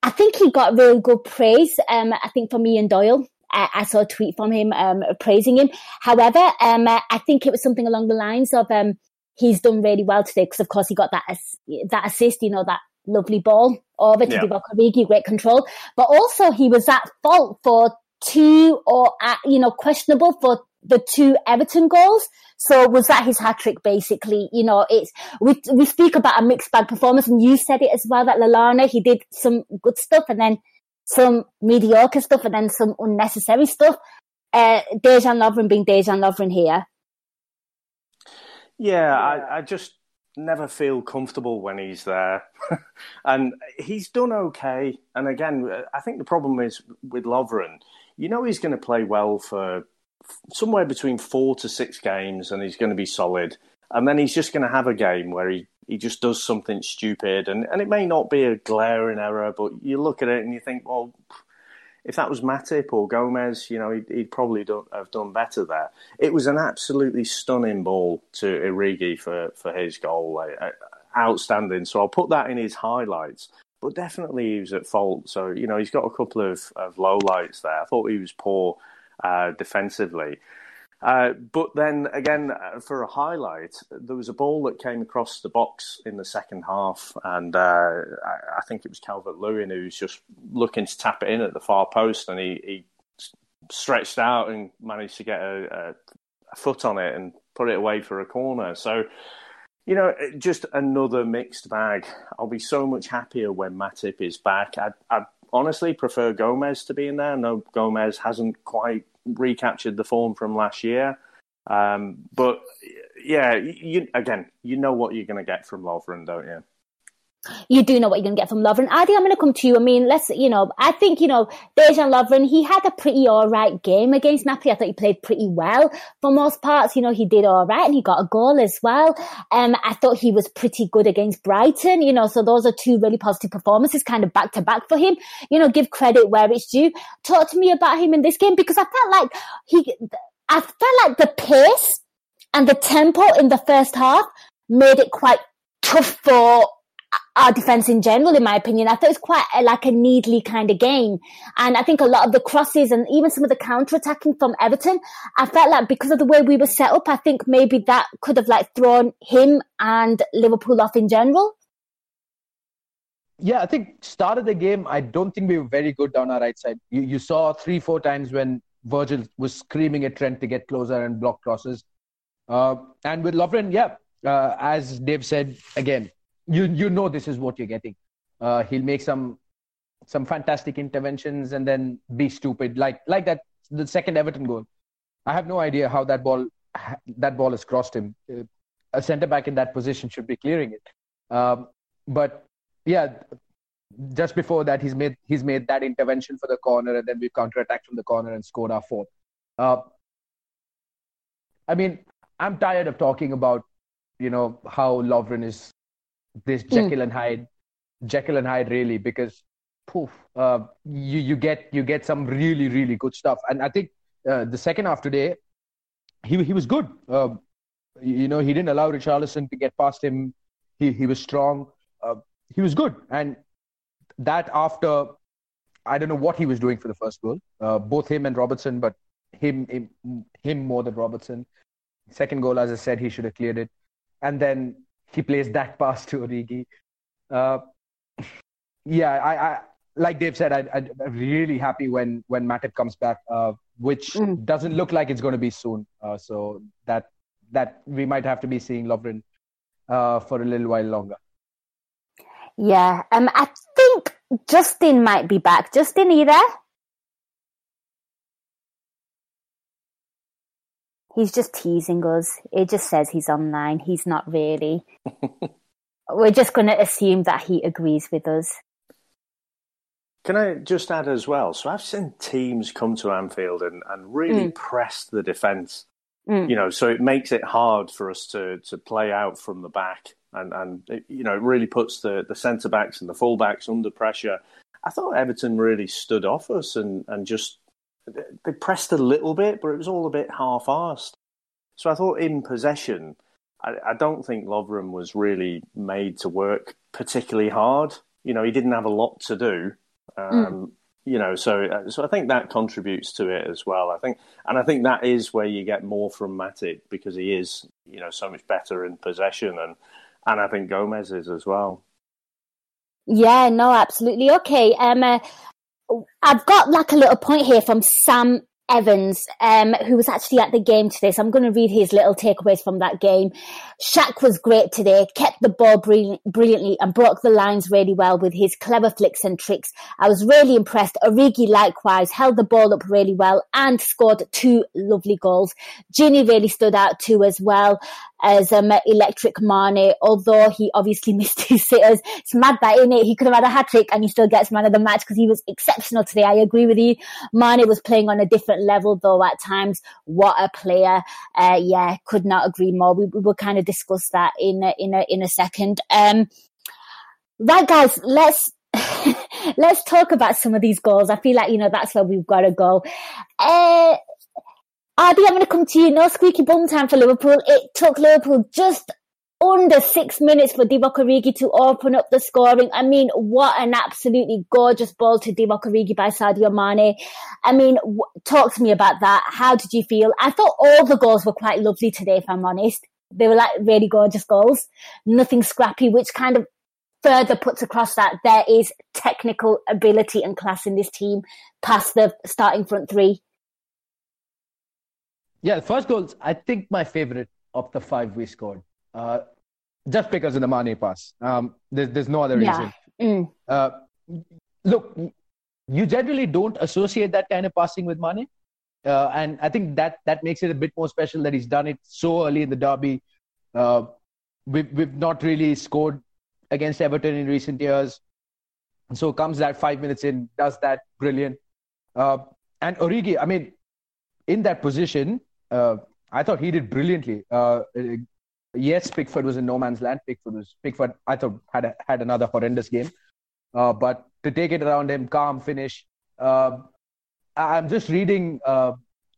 I think he got real good praise. Um, I think from Ian Doyle. I, I saw a tweet from him um, praising him. However, um, I think it was something along the lines of um, he's done really well today because, of course, he got that ass- that assist. You know that lovely ball over to Yeah. Divock Origi, great control. But also, he was at fault for two or uh, you know questionable for the two Everton goals. So was that his hat trick? Basically, you know, it's we we speak about a mixed bag performance, and you said it as well that Lallana he did some good stuff and then some mediocre stuff and then some unnecessary stuff. Uh, Dejan Lovren being Dejan Lovren here. Yeah, I, I just never feel comfortable when he's there. and he's done okay. And again, I think the problem is with Lovren, you know, he's going to play well for somewhere between four to six games and he's going to be solid. And then he's just going to have a game where he, he just does something stupid. And, and it may not be a glaring error, but you look at it and you think, well, if that was Matip or Gomez, you know, he'd, he'd probably do, have done better there. It was an absolutely stunning ball to Origi for, for his goal. Like, uh, outstanding. So I'll put that in his highlights. But definitely he was at fault. So, you know, he's got a couple of, of low lights there. I thought he was poor uh, defensively. Uh, but then again, uh, for a highlight, there was a ball that came across the box in the second half, and uh, I, think it was Calvert Lewin who was just looking to tap it in at the far post, and he, he stretched out and managed to get a, a, a foot on it and put it away for a corner. So, you know, just another mixed bag. I'll be so much happier when Matip is back. I, I honestly prefer Gomez to be in there. No, Gomez hasn't quite recaptured the form from last year. Um, but yeah, you, again, you know what you're going to get from Lovren, don't you? You do know what you're going to get from Lovren. Adi, I'm going to come to you. I mean, let's, you know, I think, you know, Dejan Lovren, he had a pretty all right game against Napoli. I thought he played pretty well for most parts. You know, he did all right and he got a goal as well. Um, I thought he was pretty good against Brighton, you know, so those are two really positive performances kind of back to back for him. You know, give credit where it's due. Talk to me about him in this game because I felt like he, I felt like the pace and the tempo in the first half made it quite tough for our defense in general, in my opinion. I thought it was quite a, like a needly kind of game. And I think a lot of the crosses and even some of the counter attacking from Everton, I felt like because of the way we were set up, I think maybe that could have like thrown him and Liverpool off in general. Yeah, I think start of the game, I don't think we were very good down our right side. You, you saw three, four times when Virgil was screaming at Trent to get closer and block crosses. Uh, and with Lovren, yeah, uh, as Dave said, again, you you know this is what you're getting. Uh, he'll make some some fantastic interventions and then be stupid like like that the second Everton goal. I have no idea how that ball that ball has crossed him. Uh, a centre back in that position should be clearing it. Um, but yeah, just before that, he's made he's made that intervention for the corner, and then we counterattacked from the corner and scored our fourth. Uh, I mean, I'm tired of talking about you know how Lovren is this hmm. Jekyll mm. and Hyde, Jekyll and Hyde really because poof, uh, you you get you get some really really good stuff, and I think uh, the second half today, he he was good. Uh, you know, he didn't allow Richarlison to get past him. He he was strong. Uh, he was good, and that after I don't know what he was doing for the first goal. Uh, both him and Robertson, but him, him him more than Robertson. Second goal, as I said, he should have cleared it, and then he plays that pass to Origi. Uh, yeah, I, I like Dave said, I, am really happy when when Matip comes back, uh, which mm. doesn't look like it's going to be soon. Uh, so that that we might have to be seeing Lovren uh, for a little while longer. Yeah, um, I think Justin might be back. Justin, are you there? He's just teasing us. It just says he's online. He's not really. We're just going to assume that he agrees with us. Can I just add as well? So I've seen teams come to Anfield and, and really mm. press the defence. Mm. You know, so it makes it hard for us to to play out from the back, and and it, you know it really puts the the centre backs and the full backs under pressure. I thought Everton really stood off us and and just they pressed a little bit, but it was all a bit half-assed. So I thought in possession, I, I don't think Lovren was really made to work particularly hard. You know, he didn't have a lot to do. Um, mm. You know, so uh, so I think that contributes to it as well. I think, and I think that is where you get more from Matip because he is, you know, so much better in possession, and and I think Gomez is as well. Yeah, no, absolutely. Okay, um, uh, I've got like a little point here from Sam Evans, um, who was actually at the game today. So I'm going to read his little takeaways from that game. Shaq was great today, kept the ball brilliant, brilliantly and broke the lines really well with his clever flicks and tricks. I was really impressed. Origi likewise held the ball up really well and scored two lovely goals. Gini really stood out too as well as um, Electric Mane, although he obviously missed his sitters. It's mad that, in it? He could have had a hat trick and he still gets man of the match because he was exceptional today. I agree with you. Mane was playing on a different level though at times. What a player. Uh, yeah, could not agree more. We, we will kind of discuss that in a, in a, in a second. Um, right guys, let's let's talk about some of these goals. I feel like, you know, that's where we've got to go. Uh, Adi, I'm going to come to you. No squeaky bum time for Liverpool. It took Liverpool just under six minutes for Divock Origi to open up the scoring. I mean, what an absolutely gorgeous ball to Divock Origi by Sadio Mane. I mean, w- talk to me about that. How did you feel? I thought all the goals were quite lovely today, if I'm honest. They were like really gorgeous goals. Nothing scrappy, which kind of further puts across that there is technical ability and class in this team past the starting front three. Yeah, the first goals, I think my favorite of the five we scored. Uh, just because of the Mane pass. Um, there's, there's no other yeah. reason. Mm. Uh, look, you generally don't associate that kind of passing with Mane. Uh, and I think that that makes it a bit more special that he's done it so early in the derby. Uh, we've, we've not really scored against Everton in recent years. So comes that five minutes in, does that brilliant. Uh, and Origi, I mean, in that position, uh, I thought he did brilliantly. Uh, yes, Pickford was in no man's land. Pickford was Pickford. I thought had a, had another horrendous game, uh, but to take it around him, calm finish. Uh, I'm just reading uh,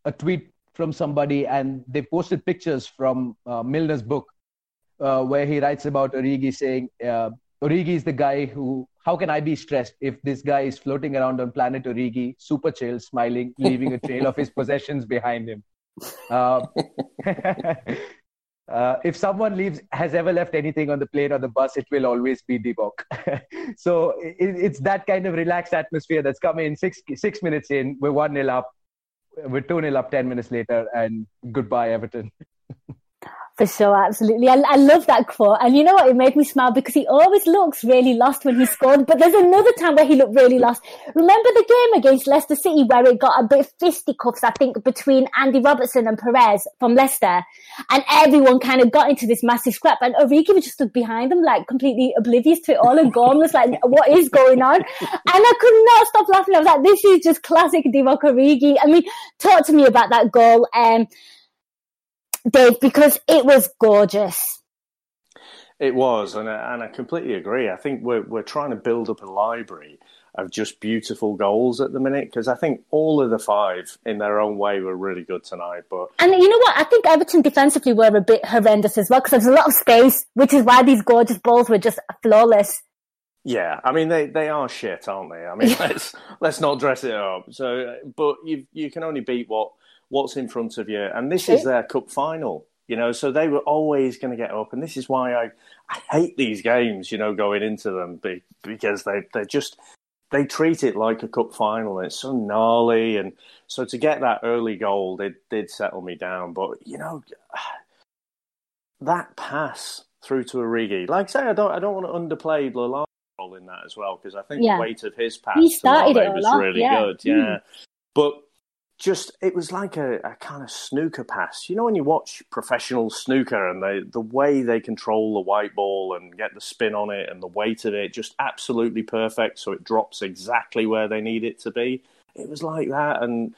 a tweet from somebody, and they posted pictures from uh, Milner's book, uh, where he writes about Origi saying, "Origi is the guy who. How can I be stressed if this guy is floating around on planet Origi, super chill, smiling, leaving a trail of his possessions behind him?" Uh, uh, if someone leaves has ever left anything on the plane or the bus, it will always be Divock. so it, it's that kind of relaxed atmosphere that's coming in six six minutes in. We're one nil up. We're two nil up ten minutes later, and goodbye Everton. For sure, absolutely. I, I love that quote. And you know what? It made me smile because he always looks really lost when he scored. But there's another time where he looked really lost. Remember the game against Leicester City where it got a bit fisticuffs, I think, between Andy Robertson and Perez from Leicester. And everyone kind of got into this massive scrap. And Origi just stood behind them, like completely oblivious to it all. And Gorm was like, what is going on? And I could not stop laughing. I was like, this is just classic Divock Origi. I mean, talk to me about that goal. Um, Dave, because it was gorgeous. It was, and I, and I completely agree. I think we're we're trying to build up a library of just beautiful goals at the minute because I think all of the five in their own way were really good tonight. But and you know what? I think Everton defensively were a bit horrendous as well because there's a lot of space, which is why these gorgeous balls were just flawless. Yeah, I mean they, they are shit, aren't they? I mean let's let's not dress it up. So, but you you can only beat what what's in front of you. And this is their cup final, you know, so they were always going to get up. And this is why I, I hate these games, you know, going into them because they, they just, they treat it like a cup final. And it's so gnarly. And so to get that early goal did, did settle me down. But, you know, that pass through to Origi, like I say, I don't, I don't want to underplay Lallana in that as well because I think yeah. the weight of his pass he started it was really yeah. good. Yeah. Mm. But just it was like a, a, kind of snooker pass. You know when you watch professional snooker and they the way they control the white ball and get the spin on it and the weight of it just absolutely perfect so it drops exactly where they need it to be. It was like that and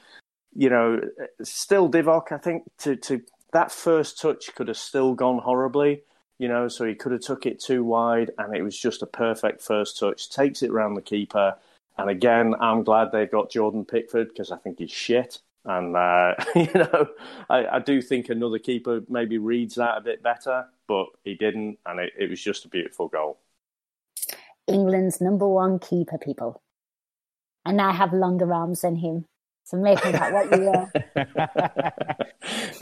you know still Divock I think to to that first touch could have still gone horribly. You know, so he could have took it too wide, and it was just a perfect first touch. Takes it round the keeper, and again, I'm glad they've got Jordan Pickford because I think he's shit. And, uh, you know, I, I, do think another keeper maybe reads that a bit better, but he didn't. And it, it was just a beautiful goal. England's number one keeper, people. And I have longer arms than him. So make that what you are.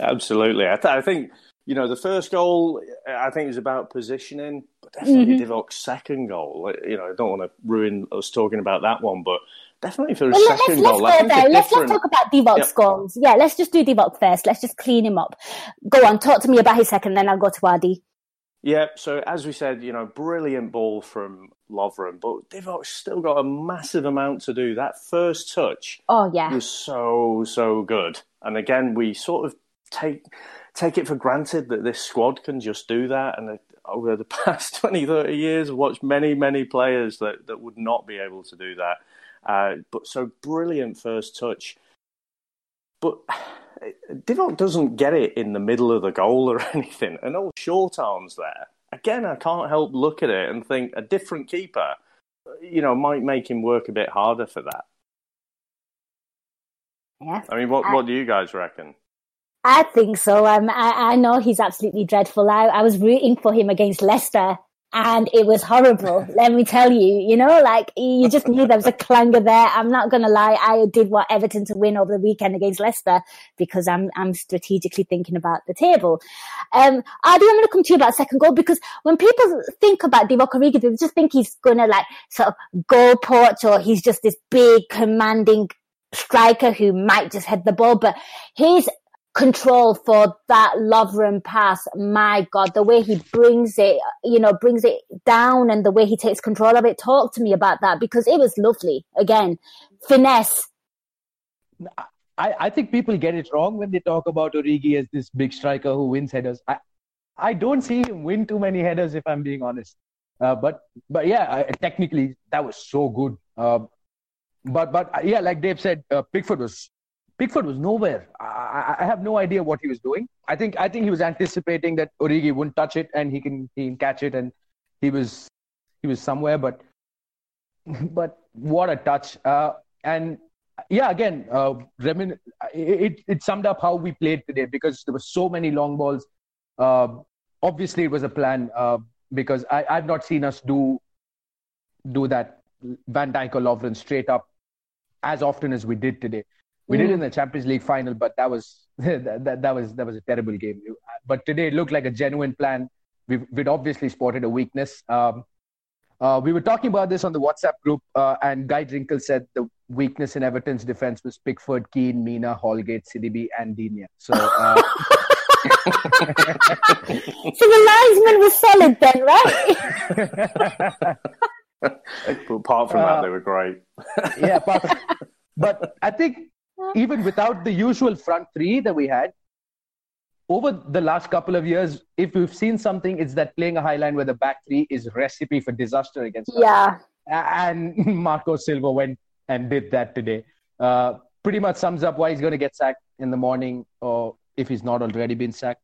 Absolutely. I, th- I think you know, the first goal, I think, was about positioning, but definitely mm-hmm. Second goal. You know, I don't want to ruin us talking about that one, but definitely for a well, second let's, goal. Let's go there. Let's, let's talk about Divock's yep. goals. Yeah, let's just do Divock first. Let's just clean him up. Go on, talk to me about his second, then I'll go to Adi. Yeah, so as we said, you know, brilliant ball from Lovren, but Divock's still got a massive amount to do. That first touch, oh yeah, was so so good. And again, we sort of take take it for granted that this squad can just do that. And over the past 20, 30 years, I've watched many, many players that, that would not be able to do that. Uh, but so brilliant first touch. But Divock doesn't get it in the middle of the goal or anything. And all short arms there. Again, I can't help look at it and think a different keeper, you know, might make him work a bit harder for that. Yeah. I mean, what, what do you guys reckon? I think so. Um, I, I know he's absolutely dreadful. I, I was rooting for him against Leicester and it was horrible. let me tell you, you know, like you just knew there was a clanger there. I'm not going to lie. I did want Everton to win over the weekend against Leicester because I'm, I'm strategically thinking about the table. Um, Adi, I'm going to come to you about second goal because when people think about Divock Origi, they just think he's going to like sort of goal porch or he's just this big commanding striker who might just head the ball, but his control for that Lovren pass. My God, the way he brings it, you know, brings it down and the way he takes control of it. Talk to me about that because it was lovely. Again, finesse. I, I think people get it wrong when they talk about Origi as this big striker who wins headers. I, I don't see him win too many headers if I'm being honest. Uh, but but yeah, I, technically that was so good. Uh, but but yeah, like Dave said, uh, Pickford was Pickford was nowhere. I, I, have no idea what he was doing. I think I think he was anticipating that Origi wouldn't touch it and he can he can catch it and he was he was somewhere. But but what a touch! Uh, and yeah, again, uh, Remin, it, it summed up how we played today because there were so many long balls. Uh, obviously, it was a plan uh, because I, I've not seen us do do that Van Dijk or Lovren straight up as often as we did today. We mm. did in the Champions League final, but that was that, that, that, was that was a terrible game. But today it looked like a genuine plan. We've, we'd obviously spotted a weakness. Um, uh, we were talking about this on the WhatsApp group, uh, and Guy Drinkle said the weakness in Everton's defense was Pickford, Keane, Mina, Holgate, Sidibe, and Digne. So, uh, so the linesman was solid then, right? but apart from that, they were great. yeah, but, but I think even without the usual front three that we had, over the last couple of years, if we've seen something, it's that playing a high line where the back three is recipe for disaster against us. yeah. And Marco Silva went and did that today. Uh, pretty much sums up why he's going to get sacked in the morning, or if he's not already been sacked.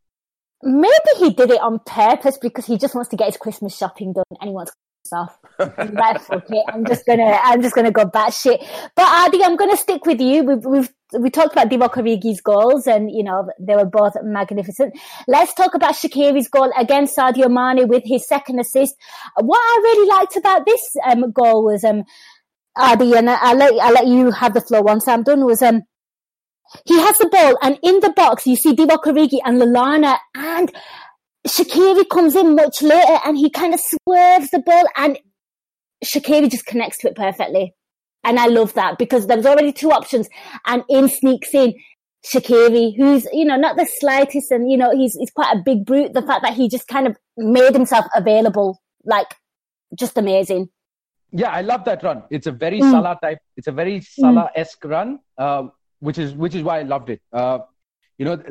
Maybe he did it on purpose because he just wants to get his Christmas shopping done and he wants Fuck it, I'm just gonna, I'm just gonna go batshit. But Adi, I'm gonna stick with you. We've, we've, we talked about Divock Origi's goals and, you know, they were both magnificent. Let's talk about Shaqiri's goal against Sadio Mane with his second assist. What I really liked about this um, goal was, um, Adi, and I- I'll let, I'll let you have the floor once I'm done, was, um, he has the ball and in the box you see Divock Origi and Lallana and Shaqiri comes in much later and he kind of swerves the ball and Shaqiri just connects to it perfectly. And I love that because there was already two options and in sneaks in Shaqiri, who's, you know, not the slightest and, you know, he's, he's quite a big brute. The fact that he just kind of made himself available, like, just amazing. Yeah, I love that run. It's a very Mm. Salah type. It's a very Salah esque run, uh, which is which is why I loved it. Uh, you know,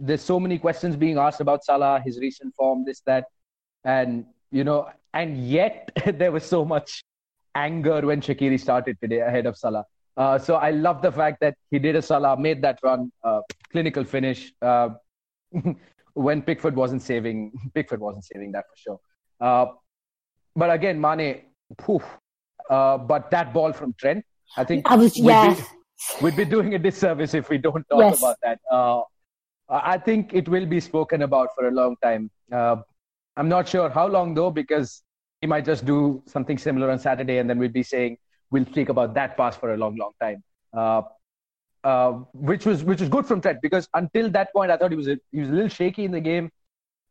there's so many questions being asked about Salah, his recent form, this that, and you know, and yet there was so much anger when Shaqiri started today ahead of Salah. Uh, so I love the fact that he did a Salah, made that run, uh, clinical finish. Uh, when Pickford wasn't saving, Pickford wasn't saving that for sure. Uh, but again, Mane, poof. Uh, but that ball from Trent, I think I was, we'd, yeah. be, we'd be doing a disservice if we don't talk Yes. about that. Uh, I think it will be spoken about for a long time. Uh, I'm not sure how long though, because he might just do something similar on Saturday, and then we'll be saying we'll speak about that pass for a long, long time. Uh, uh, which was which was good from Trent because until that point, I thought he was a, he was a little shaky in the game.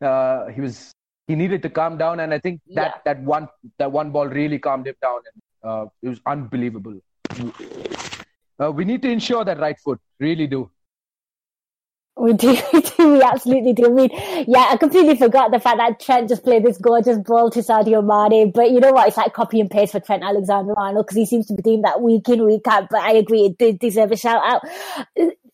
Uh, he was he needed to calm down, and I think that Yeah. that one that one ball really calmed him down, and uh, it was unbelievable. Uh, we need to ensure that right foot, really do. We do, we do, we absolutely do. I mean, yeah, I completely forgot the fact that Trent just played this gorgeous ball to Sadio Mane. But you know what? It's like copy and paste for Trent Alexander-Arnold because he seems to be doing that week in, week out. But I agree, it did deserve a shout out.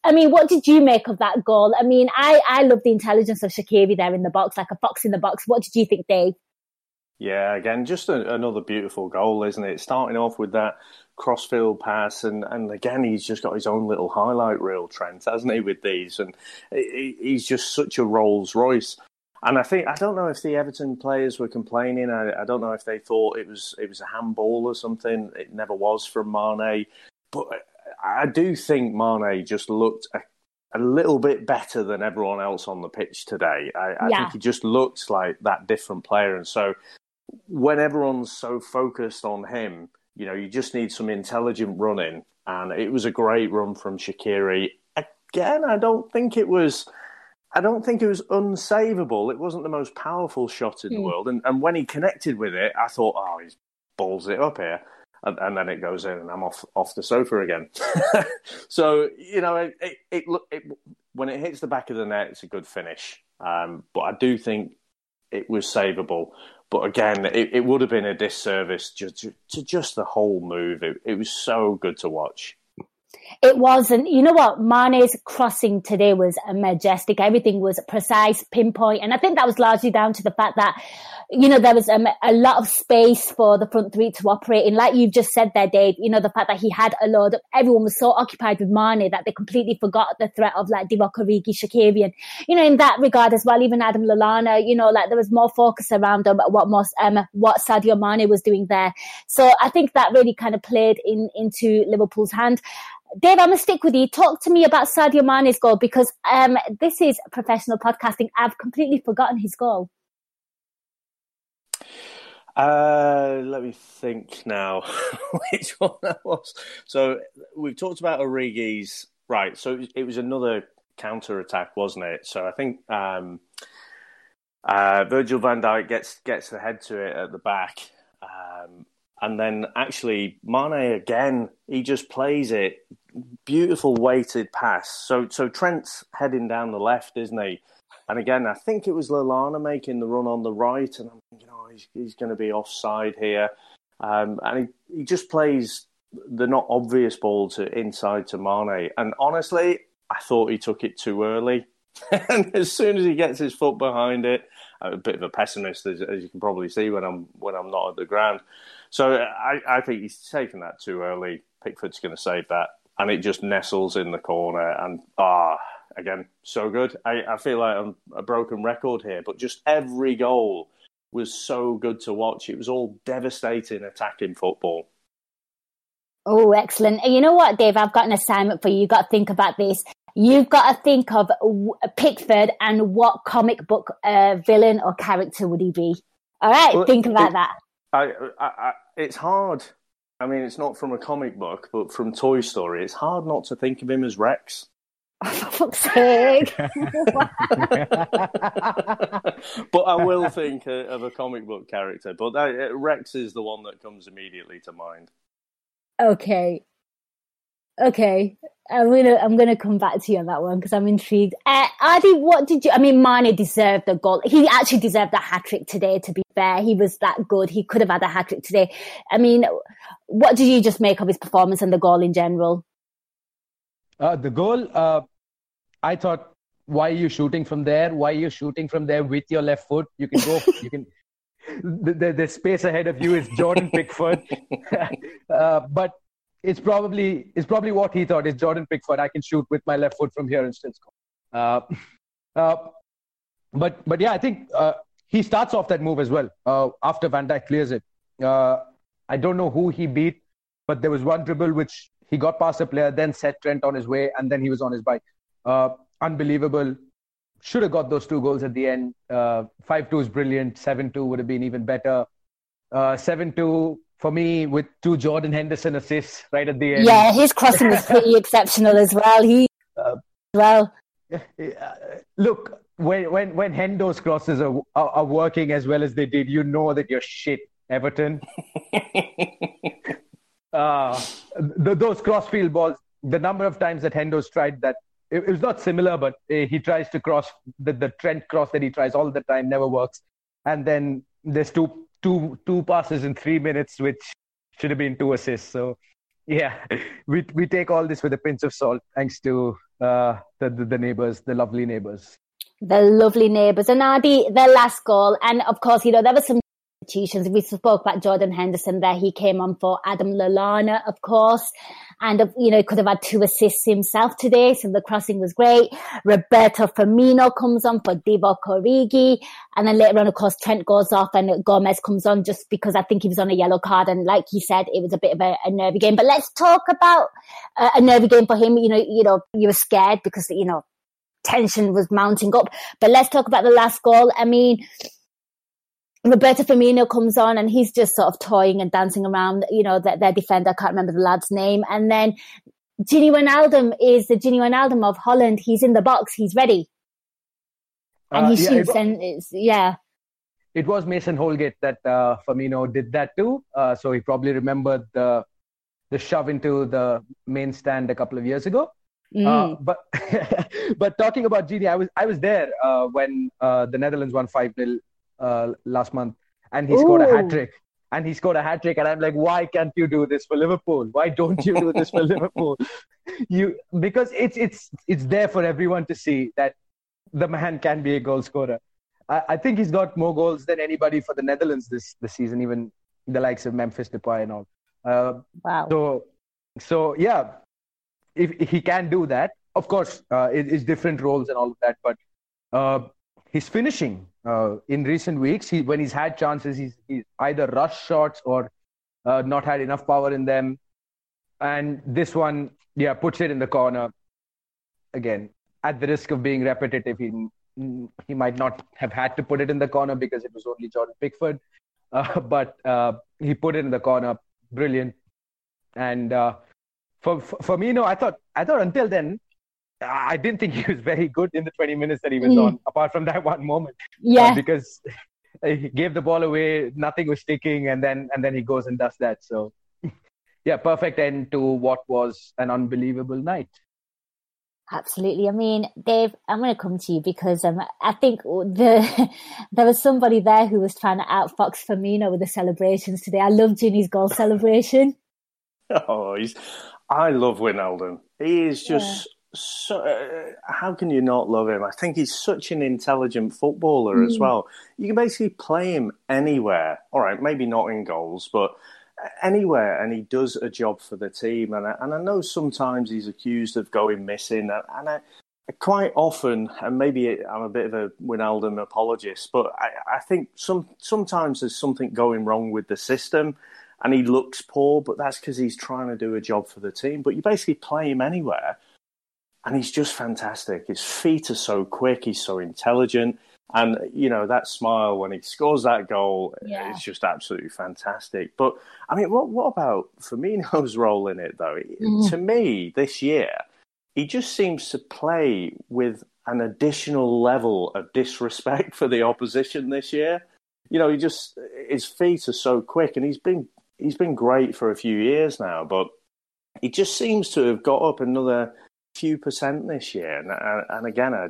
I mean, what did you make of that goal? I mean, I, I love the intelligence of Shaqiri there in the box, like a fox in the box. What did you think, Dave? Yeah, again, just a, another beautiful goal, isn't it? Starting off with that crossfield pass, and, and again, he's just got his own little highlight reel, Trent, hasn't he, with these? And he, he's just such a Rolls Royce. And I think I don't know if the Everton players were complaining. I, I don't know if they thought it was it was a handball or something. It never was from Mane, but I do think Mane just looked a, a little bit better than everyone else on the pitch today. I, I Yeah. think he just looks like that different player, and so when everyone's so focused on him, you know, you just need some intelligent running. And it was a great run from Shaqiri. Again, I don't think it was. I don't think it was unsavable. It wasn't the most powerful shot in the Hmm. world. And, and when he connected with it, I thought, oh, he's balls it up here. And, and then it goes in, and I'm off off the sofa again. so you know, it, it, it, it when it hits the back of the net, it's a good finish. Um, but I do think it was savable. But again, it, it would have been a disservice to, to, to just the whole move. It, it was so good to watch. It wasn't. You know what? Mane's crossing today was majestic. Everything was precise, pinpoint, and I think that was largely down to the fact that, you know, there was um, a lot of space for the front three to operate in. Like you've just said there, Dave. You know, the fact that he had a load of everyone was so occupied with Mane that they completely forgot the threat of like Divock Origi, Shaqiri, and you know, in that regard as well. Even Adam Lallana, you know, like there was more focus around um, what most um, what Sadio Mane was doing there. So I think that really kind of played in into Liverpool's hand. Dave, I'm gonna stick with you. Talk to me about Sadio Mane's goal because um, this is professional podcasting. I've completely forgotten his goal. Uh, let me think now which one that was. So we've talked about Origi's right. So it was, another counter attack, wasn't it? So I think um, uh, Virgil Van Dijk gets gets the head to it at the back, um, and then actually Mane again he just plays it beautiful weighted pass. So so Trent's heading down the left, isn't he? And again, I think it was Lallana making the run on the right, and I'm thinking, oh, he's, he's going to be offside here. Um, and he, he just plays the not obvious ball to inside to Mane. And honestly, I thought he took it too early. and as soon as he gets his foot behind it, I'm a bit of a pessimist, as, as, you can probably see when I'm when I'm not at the ground. So I, I think he's taken that too early. Pickford's going to save that, and it just nestles in the corner. And ah, again, so good. I, I feel like I'm a broken record here, but just every goal was so good to watch. It was all devastating attacking football. Oh, excellent. You know what, Dave? I've got an assignment for you. You've got to think about this. You've got to think of Pickford and what comic book uh, villain or character would he be? All right, well, think about it, that. I, I, I, it's hard. I mean, it's not from a comic book, but from Toy Story. It's hard not to think of him as Rex. for fuck's sake. but I will think of a comic book character. But that, uh, Rex is the one that comes immediately to mind. Okay. Okay. I'm gonna I'm gonna come back to you on that one because I'm intrigued. Uh, Adi, what did you? I mean, Mane deserved the goal. He actually deserved a hat trick today. To be fair, he was that good. He could have had a hat trick today. I mean, what did you just make of his performance and the goal in general? Uh, the goal, uh, I thought, why are you shooting from there? Why are you shooting from there with your left foot? You can go. you can. The, the, the, space ahead of you is Jordan Pickford, uh, but it's probably it's probably what he thought is Jordan Pickford. I can shoot with my left foot from here and still score. Uh, uh, but but yeah, I think uh, he starts off that move as well after Van Dijk clears it. I don't know who he beat, but there was one dribble which he got past a player, then set Trent on his way, and then he was on his bike. Uh, unbelievable. Should have got those two goals at the end. Five two is brilliant. Seven two would have been even better. Seven two for me with two Jordan Henderson assists right at the end. Yeah, his crossing was pretty exceptional as well. He uh, well. Look, when when when Hendo's crosses are, are, are working as well as they did, you know that you're shit, Everton. uh, the, those crossfield balls, the number of times that Hendo's tried that, it, it was not similar, but uh, he tries to cross the the Trent cross that he tries all the time never works, and then there's two two two passes in three minutes, which should have been two assists. So yeah, we we take all this with a pinch of salt, thanks to uh, the, the, neighbors, the lovely neighbors. The lovely neighbors, and Adi, the last goal, and of course, you know there was some We spoke about Jordan Henderson there. He came on for Adam Lallana, of course. And, uh, you know, could have had two assists himself today. So the crossing was great. Roberto Firmino comes on for Divock Origi. And then later on, of course, Trent goes off and Gomez comes on just because I think he was on a yellow card. And like he said, it was a bit of a, a nervy game. But let's talk about uh, a nervy game for him. You know, you know, you were scared because, you know, tension was mounting up. But let's talk about the last goal. I mean, Roberto Firmino comes on and he's just sort of toying and dancing around, you know, their, their defender. I can't remember the lad's name. And then Gini Wijnaldum is the Gini Wijnaldum of Holland. He's in the box. He's ready. And uh, he yeah, shoots it, and it's, yeah. It was Mason Holgate that uh, Firmino did that too. Uh, so he probably remembered the, the shove into the main stand a couple of years ago. Mm. Uh, but but talking about Gini, I was I was there uh, when uh, the Netherlands won five 0 uh, last month, and he Ooh. scored a hat trick. And he scored a hat trick, and I'm like, why can't you do this for Liverpool? Why don't you do this for Liverpool? You because it's it's it's there for everyone to see that the man can be a goal scorer. I, I think he's got more goals than anybody for the Netherlands this this season, even the likes of Memphis Depay and all. Uh, wow. So so yeah, if, if, he can do that, of course, uh, it, it's different roles and all of that, but uh, his finishing uh, in recent weeks, he, when he's had chances, he's, he's either rushed shots or uh, not had enough power in them. And this one, yeah, puts it in the corner. Again, at the risk of being repetitive, he he might not have had to put it in the corner because it was only Jordan Pickford, uh, but uh, he put it in the corner. Brilliant. And uh, for, for for me, no, I thought I thought until then I didn't think he was very good in the 20 minutes that he was mm. on, apart from that one moment. Yeah. Uh, because he gave the ball away, nothing was sticking, and then and then he goes and does that. So yeah, perfect end to what was an unbelievable night. Absolutely. I mean, Dave, I'm going to come to you because um, I think the there was somebody there who was trying to outfox Firmino with the celebrations today. I love Gini's goal celebration. Oh, he's. I love Wijnaldum. He is just yeah. So. Uh, how can you not love him? I think he's such an intelligent footballer mm. as well. You can basically play him anywhere. All right, maybe not in goals, but anywhere and he does a job for the team. And I, and I know sometimes he's accused of going missing. And I, quite often, and maybe I'm a bit of a Wijnaldum apologist, but I, I think some sometimes there's something going wrong with the system and he looks poor, but that's because he's trying to do a job for the team. But you basically play him anywhere and he's just fantastic. His feet are so quick, he's so intelligent. And you know that smile when he scores that goal yeah. is just absolutely fantastic. But I mean, what what about Firmino's role in it though? Mm. To me, this year, he just seems to play with an additional level of disrespect for the opposition this year. You know, he just his feet are so quick, and he's been he's been great for a few years now, but he just seems to have got up another few percent this year. And, and again, I,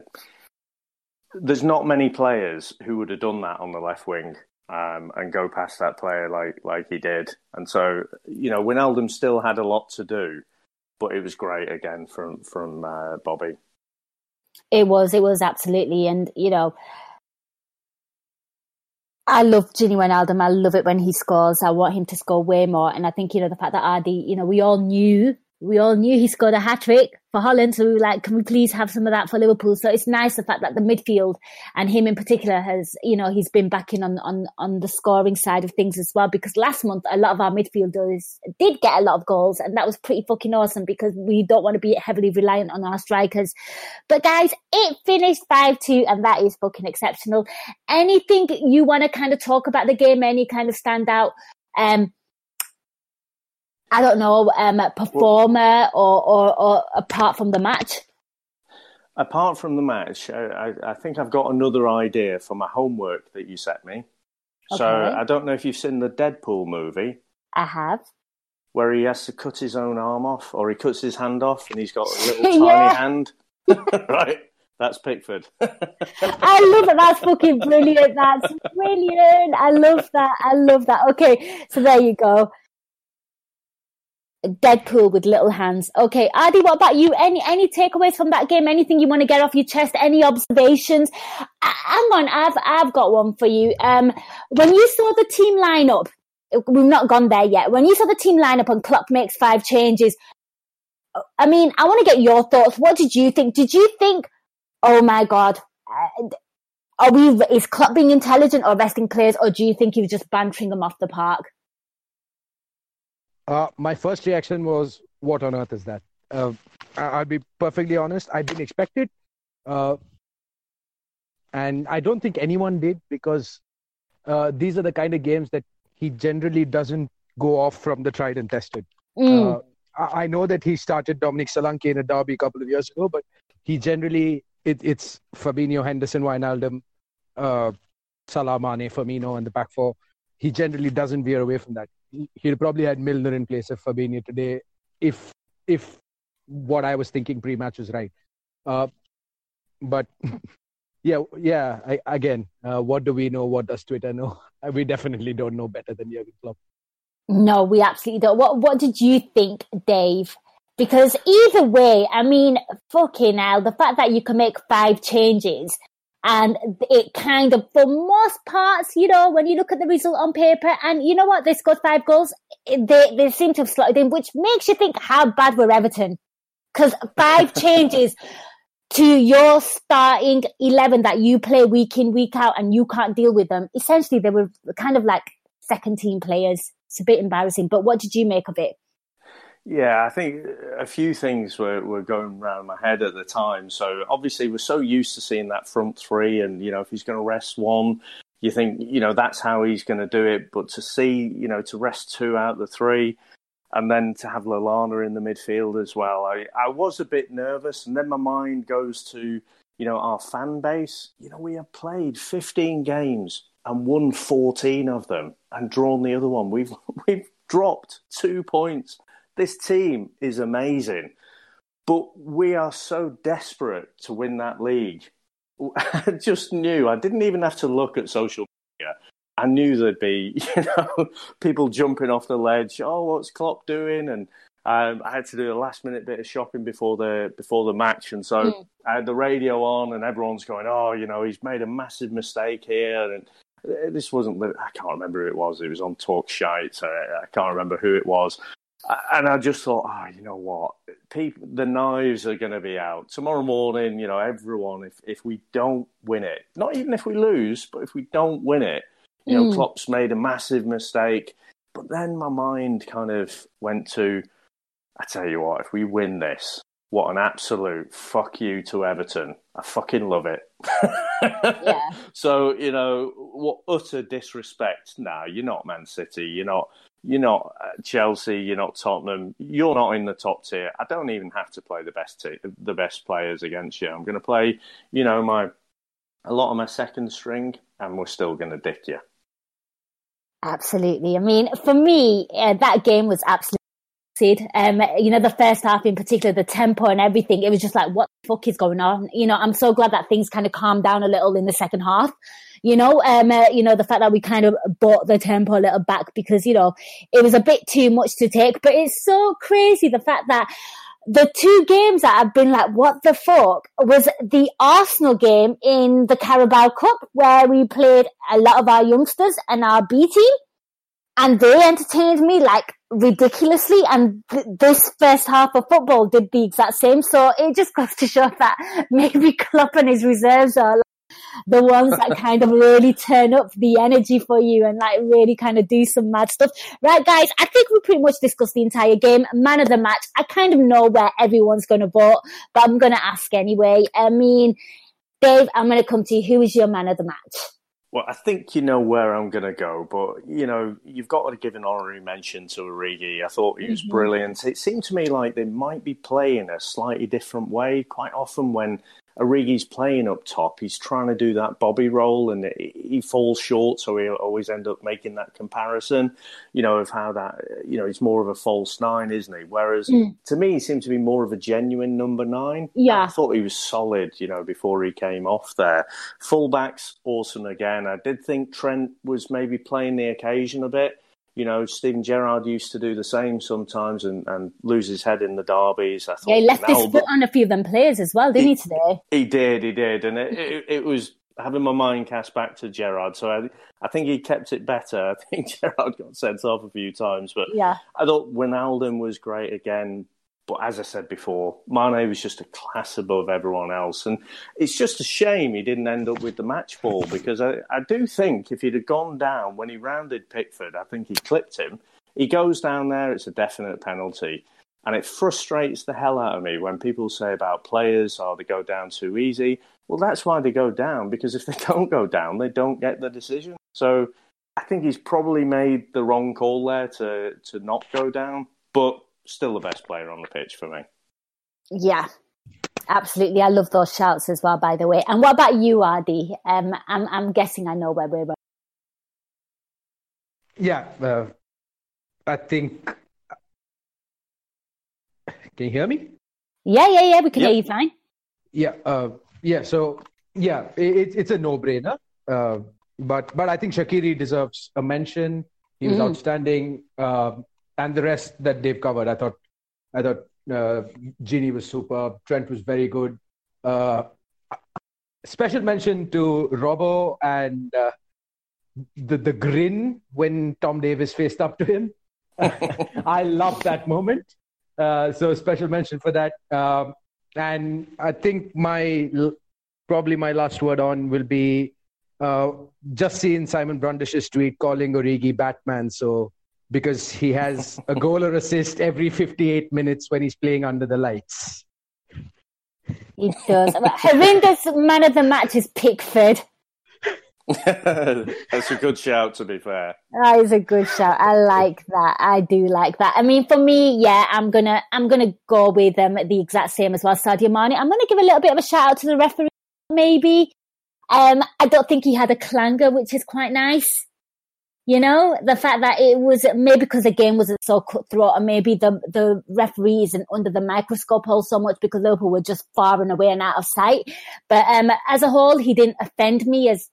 there's not many players who would have done that on the left wing um, and go past that player like like he did. And so, you know, Wijnaldum still had a lot to do, but it was great again from from uh, Bobby. It was, it was absolutely, and you know, I love Gini Wijnaldum. I love it when he scores. I want him to score way more, and I think you know the fact that Adi, you know, we all knew we all knew he scored a hat trick for Holland. So we were like, can we please have some of that for Liverpool? So it's nice the fact that the midfield and him in particular has, you know, he's been backing on, on, on the scoring side of things as well. Because last month, a lot of our midfielders did get a lot of goals and that was pretty fucking awesome because we don't want to be heavily reliant on our strikers. But guys, it finished 5-2 and that is fucking exceptional. Anything you want to kind of talk about the game? Any kind of standout, um, I don't know, um, performer or, or, or apart from the match? Apart from the match, I, I, think I've got another idea for my homework that you set me. Okay. So I don't know if you've seen the Deadpool movie. I have. Where he has to cut his own arm off, or he cuts his hand off, and he's got a little yeah. tiny hand. right, that's Pickford. I love it. That's fucking brilliant. That's brilliant. I love that. I love that. Okay, so there you go. Deadpool with little hands. Okay, Adi, what about you? Any any takeaways from that game? Anything you want to get off your chest? Any observations? I, hang on, I've I've got one for you. Um, when you saw the team lineup, we've not gone there yet. When you saw the team lineup and Klopp makes five changes, I mean, I want to get your thoughts. What did you think? Did you think, oh my god, uh, are we is Klopp being intelligent or resting players, or do you think he was just bantering them off the park? Uh, my first reaction was, "What on earth is that?" Uh, I'll be perfectly honest. I didn't expect it, uh, and I don't think anyone did because uh, these are the kind of games that he generally doesn't go off from the tried and tested. Mm. Uh, I, I know that he started Dominic Solanke in a derby a couple of years ago, but he generally it, it's Fabinho, Henderson, Wijnaldum, uh, Salah, Mane, Firmino, and the back four. He generally doesn't veer away from that he'll probably had Milner in place of Fabinho today if if what I was thinking pre-match was right. Uh, but yeah, yeah. I, again, uh, what do we know? What does Twitter know? We definitely don't know better than Jurgen Klopp. No, we absolutely don't. What What did you think, Dave? Because either way, I mean, fucking hell, the fact that you can make five changes and it kind of, for most parts, you know, when you look at the result on paper, and you know what, they scored five goals, eh, they, they seem to have slotted in, which makes you think how bad were Everton. Because five changes to your starting 11 that you play week in, week out, and you can't deal with them. Essentially, they were kind of like second team players. It's a bit embarrassing, but what did you make of it? Yeah, I think a few things were, were going around my head at the time. So obviously, we're so used to seeing that front three, and you know, if he's going to rest one, you think you know that's how he's going to do it. But to see, you know, to rest two out of the three, and then to have Lallana in the midfield as well, I I was a bit nervous, and then my mind goes to you know our fan base. You know, we have played 15 games and won 14 of them, and drawn the other one. We've we've dropped two points this team is amazing, but we are so desperate to win that league. I just knew. I didn't even have to look at social media. I knew there'd be, you know, people jumping off the ledge. Oh, what's Klopp doing? And um, I had to do a last minute bit of shopping before the before the match, and so mm. I had the radio on, and everyone's going, "Oh, you know, he's made a massive mistake here." And this wasn't. I can't remember who it was. It was on Talk Shite. So I can't remember who it was. And I just thought, oh, you know what? People, the knives are going to be out tomorrow morning. You know, everyone. If if we don't win it, not even if we lose, but if we don't win it, you know, mm. Klopp's made a massive mistake. But then my mind kind of went to I tell you what, if we win this, what an absolute fuck you to Everton. I fucking love it. yeah. So, you know, what utter disrespect. Now, you're not Man City. You're not you're not uh, Chelsea, you're not Tottenham. You're not in the top tier. I don't even have to play the best the best players against you. I'm going to play, you know, my a lot of my second string and we're still going to dick you. Absolutely. I mean, for me, uh, that game was absolutely um, you know, the first half in particular, the tempo and everything, it was just like, what the fuck is going on? You know, I'm so glad that things kind of calmed down a little in the second half. You know, um, uh, you know, the fact that we kind of bought the tempo a little back because, you know, it was a bit too much to take, but it's so crazy the fact that the two games that have been like, what the fuck was the Arsenal game in the Carabao Cup where we played a lot of our youngsters and our B team. And they entertained me like ridiculously. And th- this first half of football did the exact same. So it just goes to show that maybe Klopp and his reserves are the ones that kind of really turn up the energy for you and like really kind of do some mad stuff right guys I think we pretty much discussed the entire game man of the match I kind of know where everyone's going to vote but I'm going to ask anyway I mean Dave I'm going to come to you who is your man of the match well, I think you know where I'm going to go, but you know you've got to give an honorary mention to Origi. I thought he was mm-hmm. brilliant. It seemed to me like they might be playing a slightly different way. Quite often, when Origi's playing up top. He's trying to do that Bobby role, and he falls short. So he'll always end up making that comparison, you know, of how that, you know, he's more of a false nine, isn't he? Whereas mm. to me, he seemed to be more of a genuine number nine. Yeah, I thought he was solid, you know, before he came off there. Fullbacks awesome again. I did think Trent was maybe playing the occasion a bit you know, Steven Gerrard used to do the same sometimes and, and lose his head in the derbies. I thought, yeah, he left his foot on a few of them players as well, didn't he, he today? He did, he did. And it, it, it, was having my mind cast back to Gerrard. So I, I think he kept it better. I think Gerrard got sent off a few times. But yeah. I thought Wijnaldum was great again. But as I said before, Mane was just a class above everyone else. And it's just a shame he didn't end up with the match ball because I, I do think if he'd have gone down when he rounded Pickford, I think he clipped him. He goes down there, it's a definite penalty. And it frustrates the hell out of me when people say about players, oh, they go down too easy. Well, that's why they go down, because if they don't go down, they don't get the decision. So I think he's probably made the wrong call there to, to not go down. But still the best player on the pitch for me. Yeah, absolutely. I love those shouts as well, by the way. And what about you, Adi? Um, I'm, I'm guessing I know where we're. Yeah, uh, I think. Can you hear me? Yeah, yeah, yeah. We can yeah. hear you fine. Yeah, uh, yeah. So yeah, it, it's a no-brainer. Uh, but but I think Shaqiri deserves a mention. He was mm-hmm. outstanding. Uh, and the rest that they've covered, I thought, I thought uh, Gini was superb. Trent was very good. Uh, special mention to Robbo and uh, the the grin when Tom Davies faced up to him. I love that moment. Uh, so special mention for that. Um, and I think my probably my last word on will be uh, just seeing Simon Brundish's tweet calling Origi Batman. So because he has a goal or assist every 58 minutes when he's playing under the lights. He does. Harinder's man of the match is Pickford. That's a good shout, to be fair. That is a good shout. I like that. I do like that. I mean, for me, yeah, I'm gonna, I'm gonna go with them um, the exact same as well. Sadio Mane. I'm gonna give a little bit of a shout out to the referee, maybe. Um, I don't think he had a clanger, which is quite nice. You know, the fact that it was maybe because the game wasn't so cutthroat and maybe the, the referee isn't under the microscope all so much because Liverpool were just far and away and out of sight. But, um, as a whole, he didn't offend me as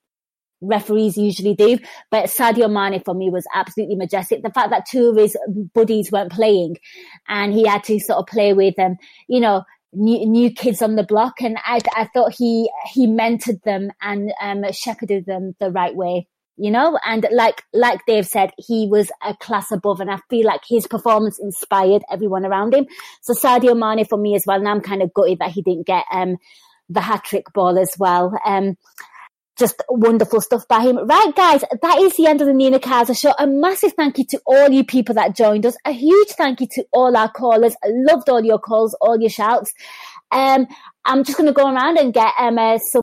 referees usually do. But Sadio Mane for me was absolutely majestic. The fact that two of his buddies weren't playing and he had to sort of play with them, you know, new, new kids on the block. And I, I thought he, he mentored them and, um, shepherded them the right way you know and like like dave said he was a class above and i feel like his performance inspired everyone around him so sadio mane for me as well and i'm kind of gutted that he didn't get um the hat trick ball as well um just wonderful stuff by him. Right, guys, that is the end of the Nina Kauser show. A massive thank you to all you people that joined us. A huge thank you to all our callers. I loved all your calls, all your shouts. Um, I'm just going to go around and get um, uh, some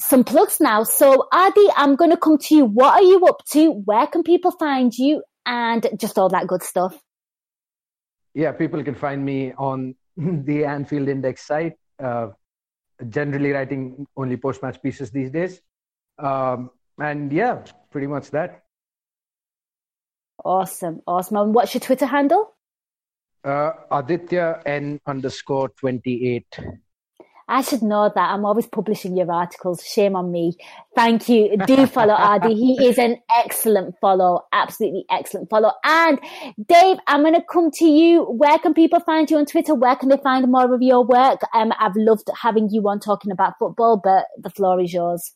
some plugs now. So, Adi, I'm going to come to you. What are you up to? Where can people find you? And just all that good stuff. Yeah, people can find me on the Anfield Index site. Uh, generally writing only post match pieces these days. Um, and yeah, pretty much that. Awesome. Awesome. And what's your Twitter handle? Uh, Aaditya N underscore 28. I should know that. I'm always publishing your articles. Shame on me. Thank you. Do follow Adi. He is an excellent follow. Absolutely excellent follow. And Dave, I'm going to come to you. Where can people find you on Twitter? Where can they find more of your work? Um, I've loved having you on talking about football, but the floor is yours.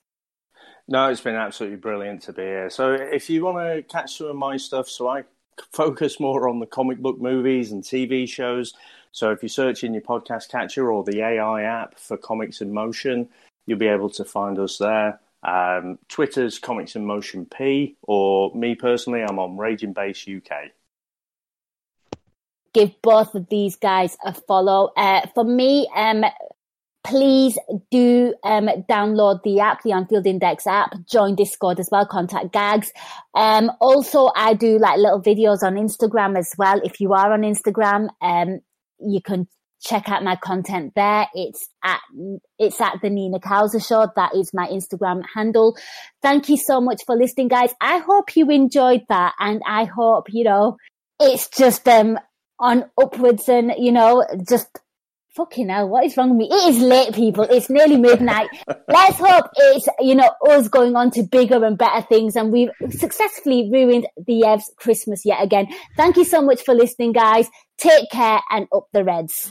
No, it's been absolutely brilliant to be here. So if you want to catch some of my stuff, so I focus more on the comic book movies and TV shows. So if you search in your podcast catcher or the AI app for Comics in Motion, you'll be able to find us there. Um, Twitter's Comics in Motion P, or me personally, I'm on Raging Base UK. Give both of these guys a follow. Uh, for me, um, please do um, download the app, the Anfield Index app. Join Discord as well. Contact Gags. Um, also, I do like little videos on Instagram as well. If you are on Instagram, um, you can check out my content there. It's at it's at the Nina Kauser Show. That is my Instagram handle. Thank you so much for listening, guys. I hope you enjoyed that, and I hope you know it's just um on upwards and you know just fucking hell, what is wrong with me? It is late, people. It's nearly midnight. Let's hope it's, you know, us going on to bigger and better things. And we've successfully ruined the Evs Christmas yet again. Thank you so much for listening, guys. Take care and up the Reds.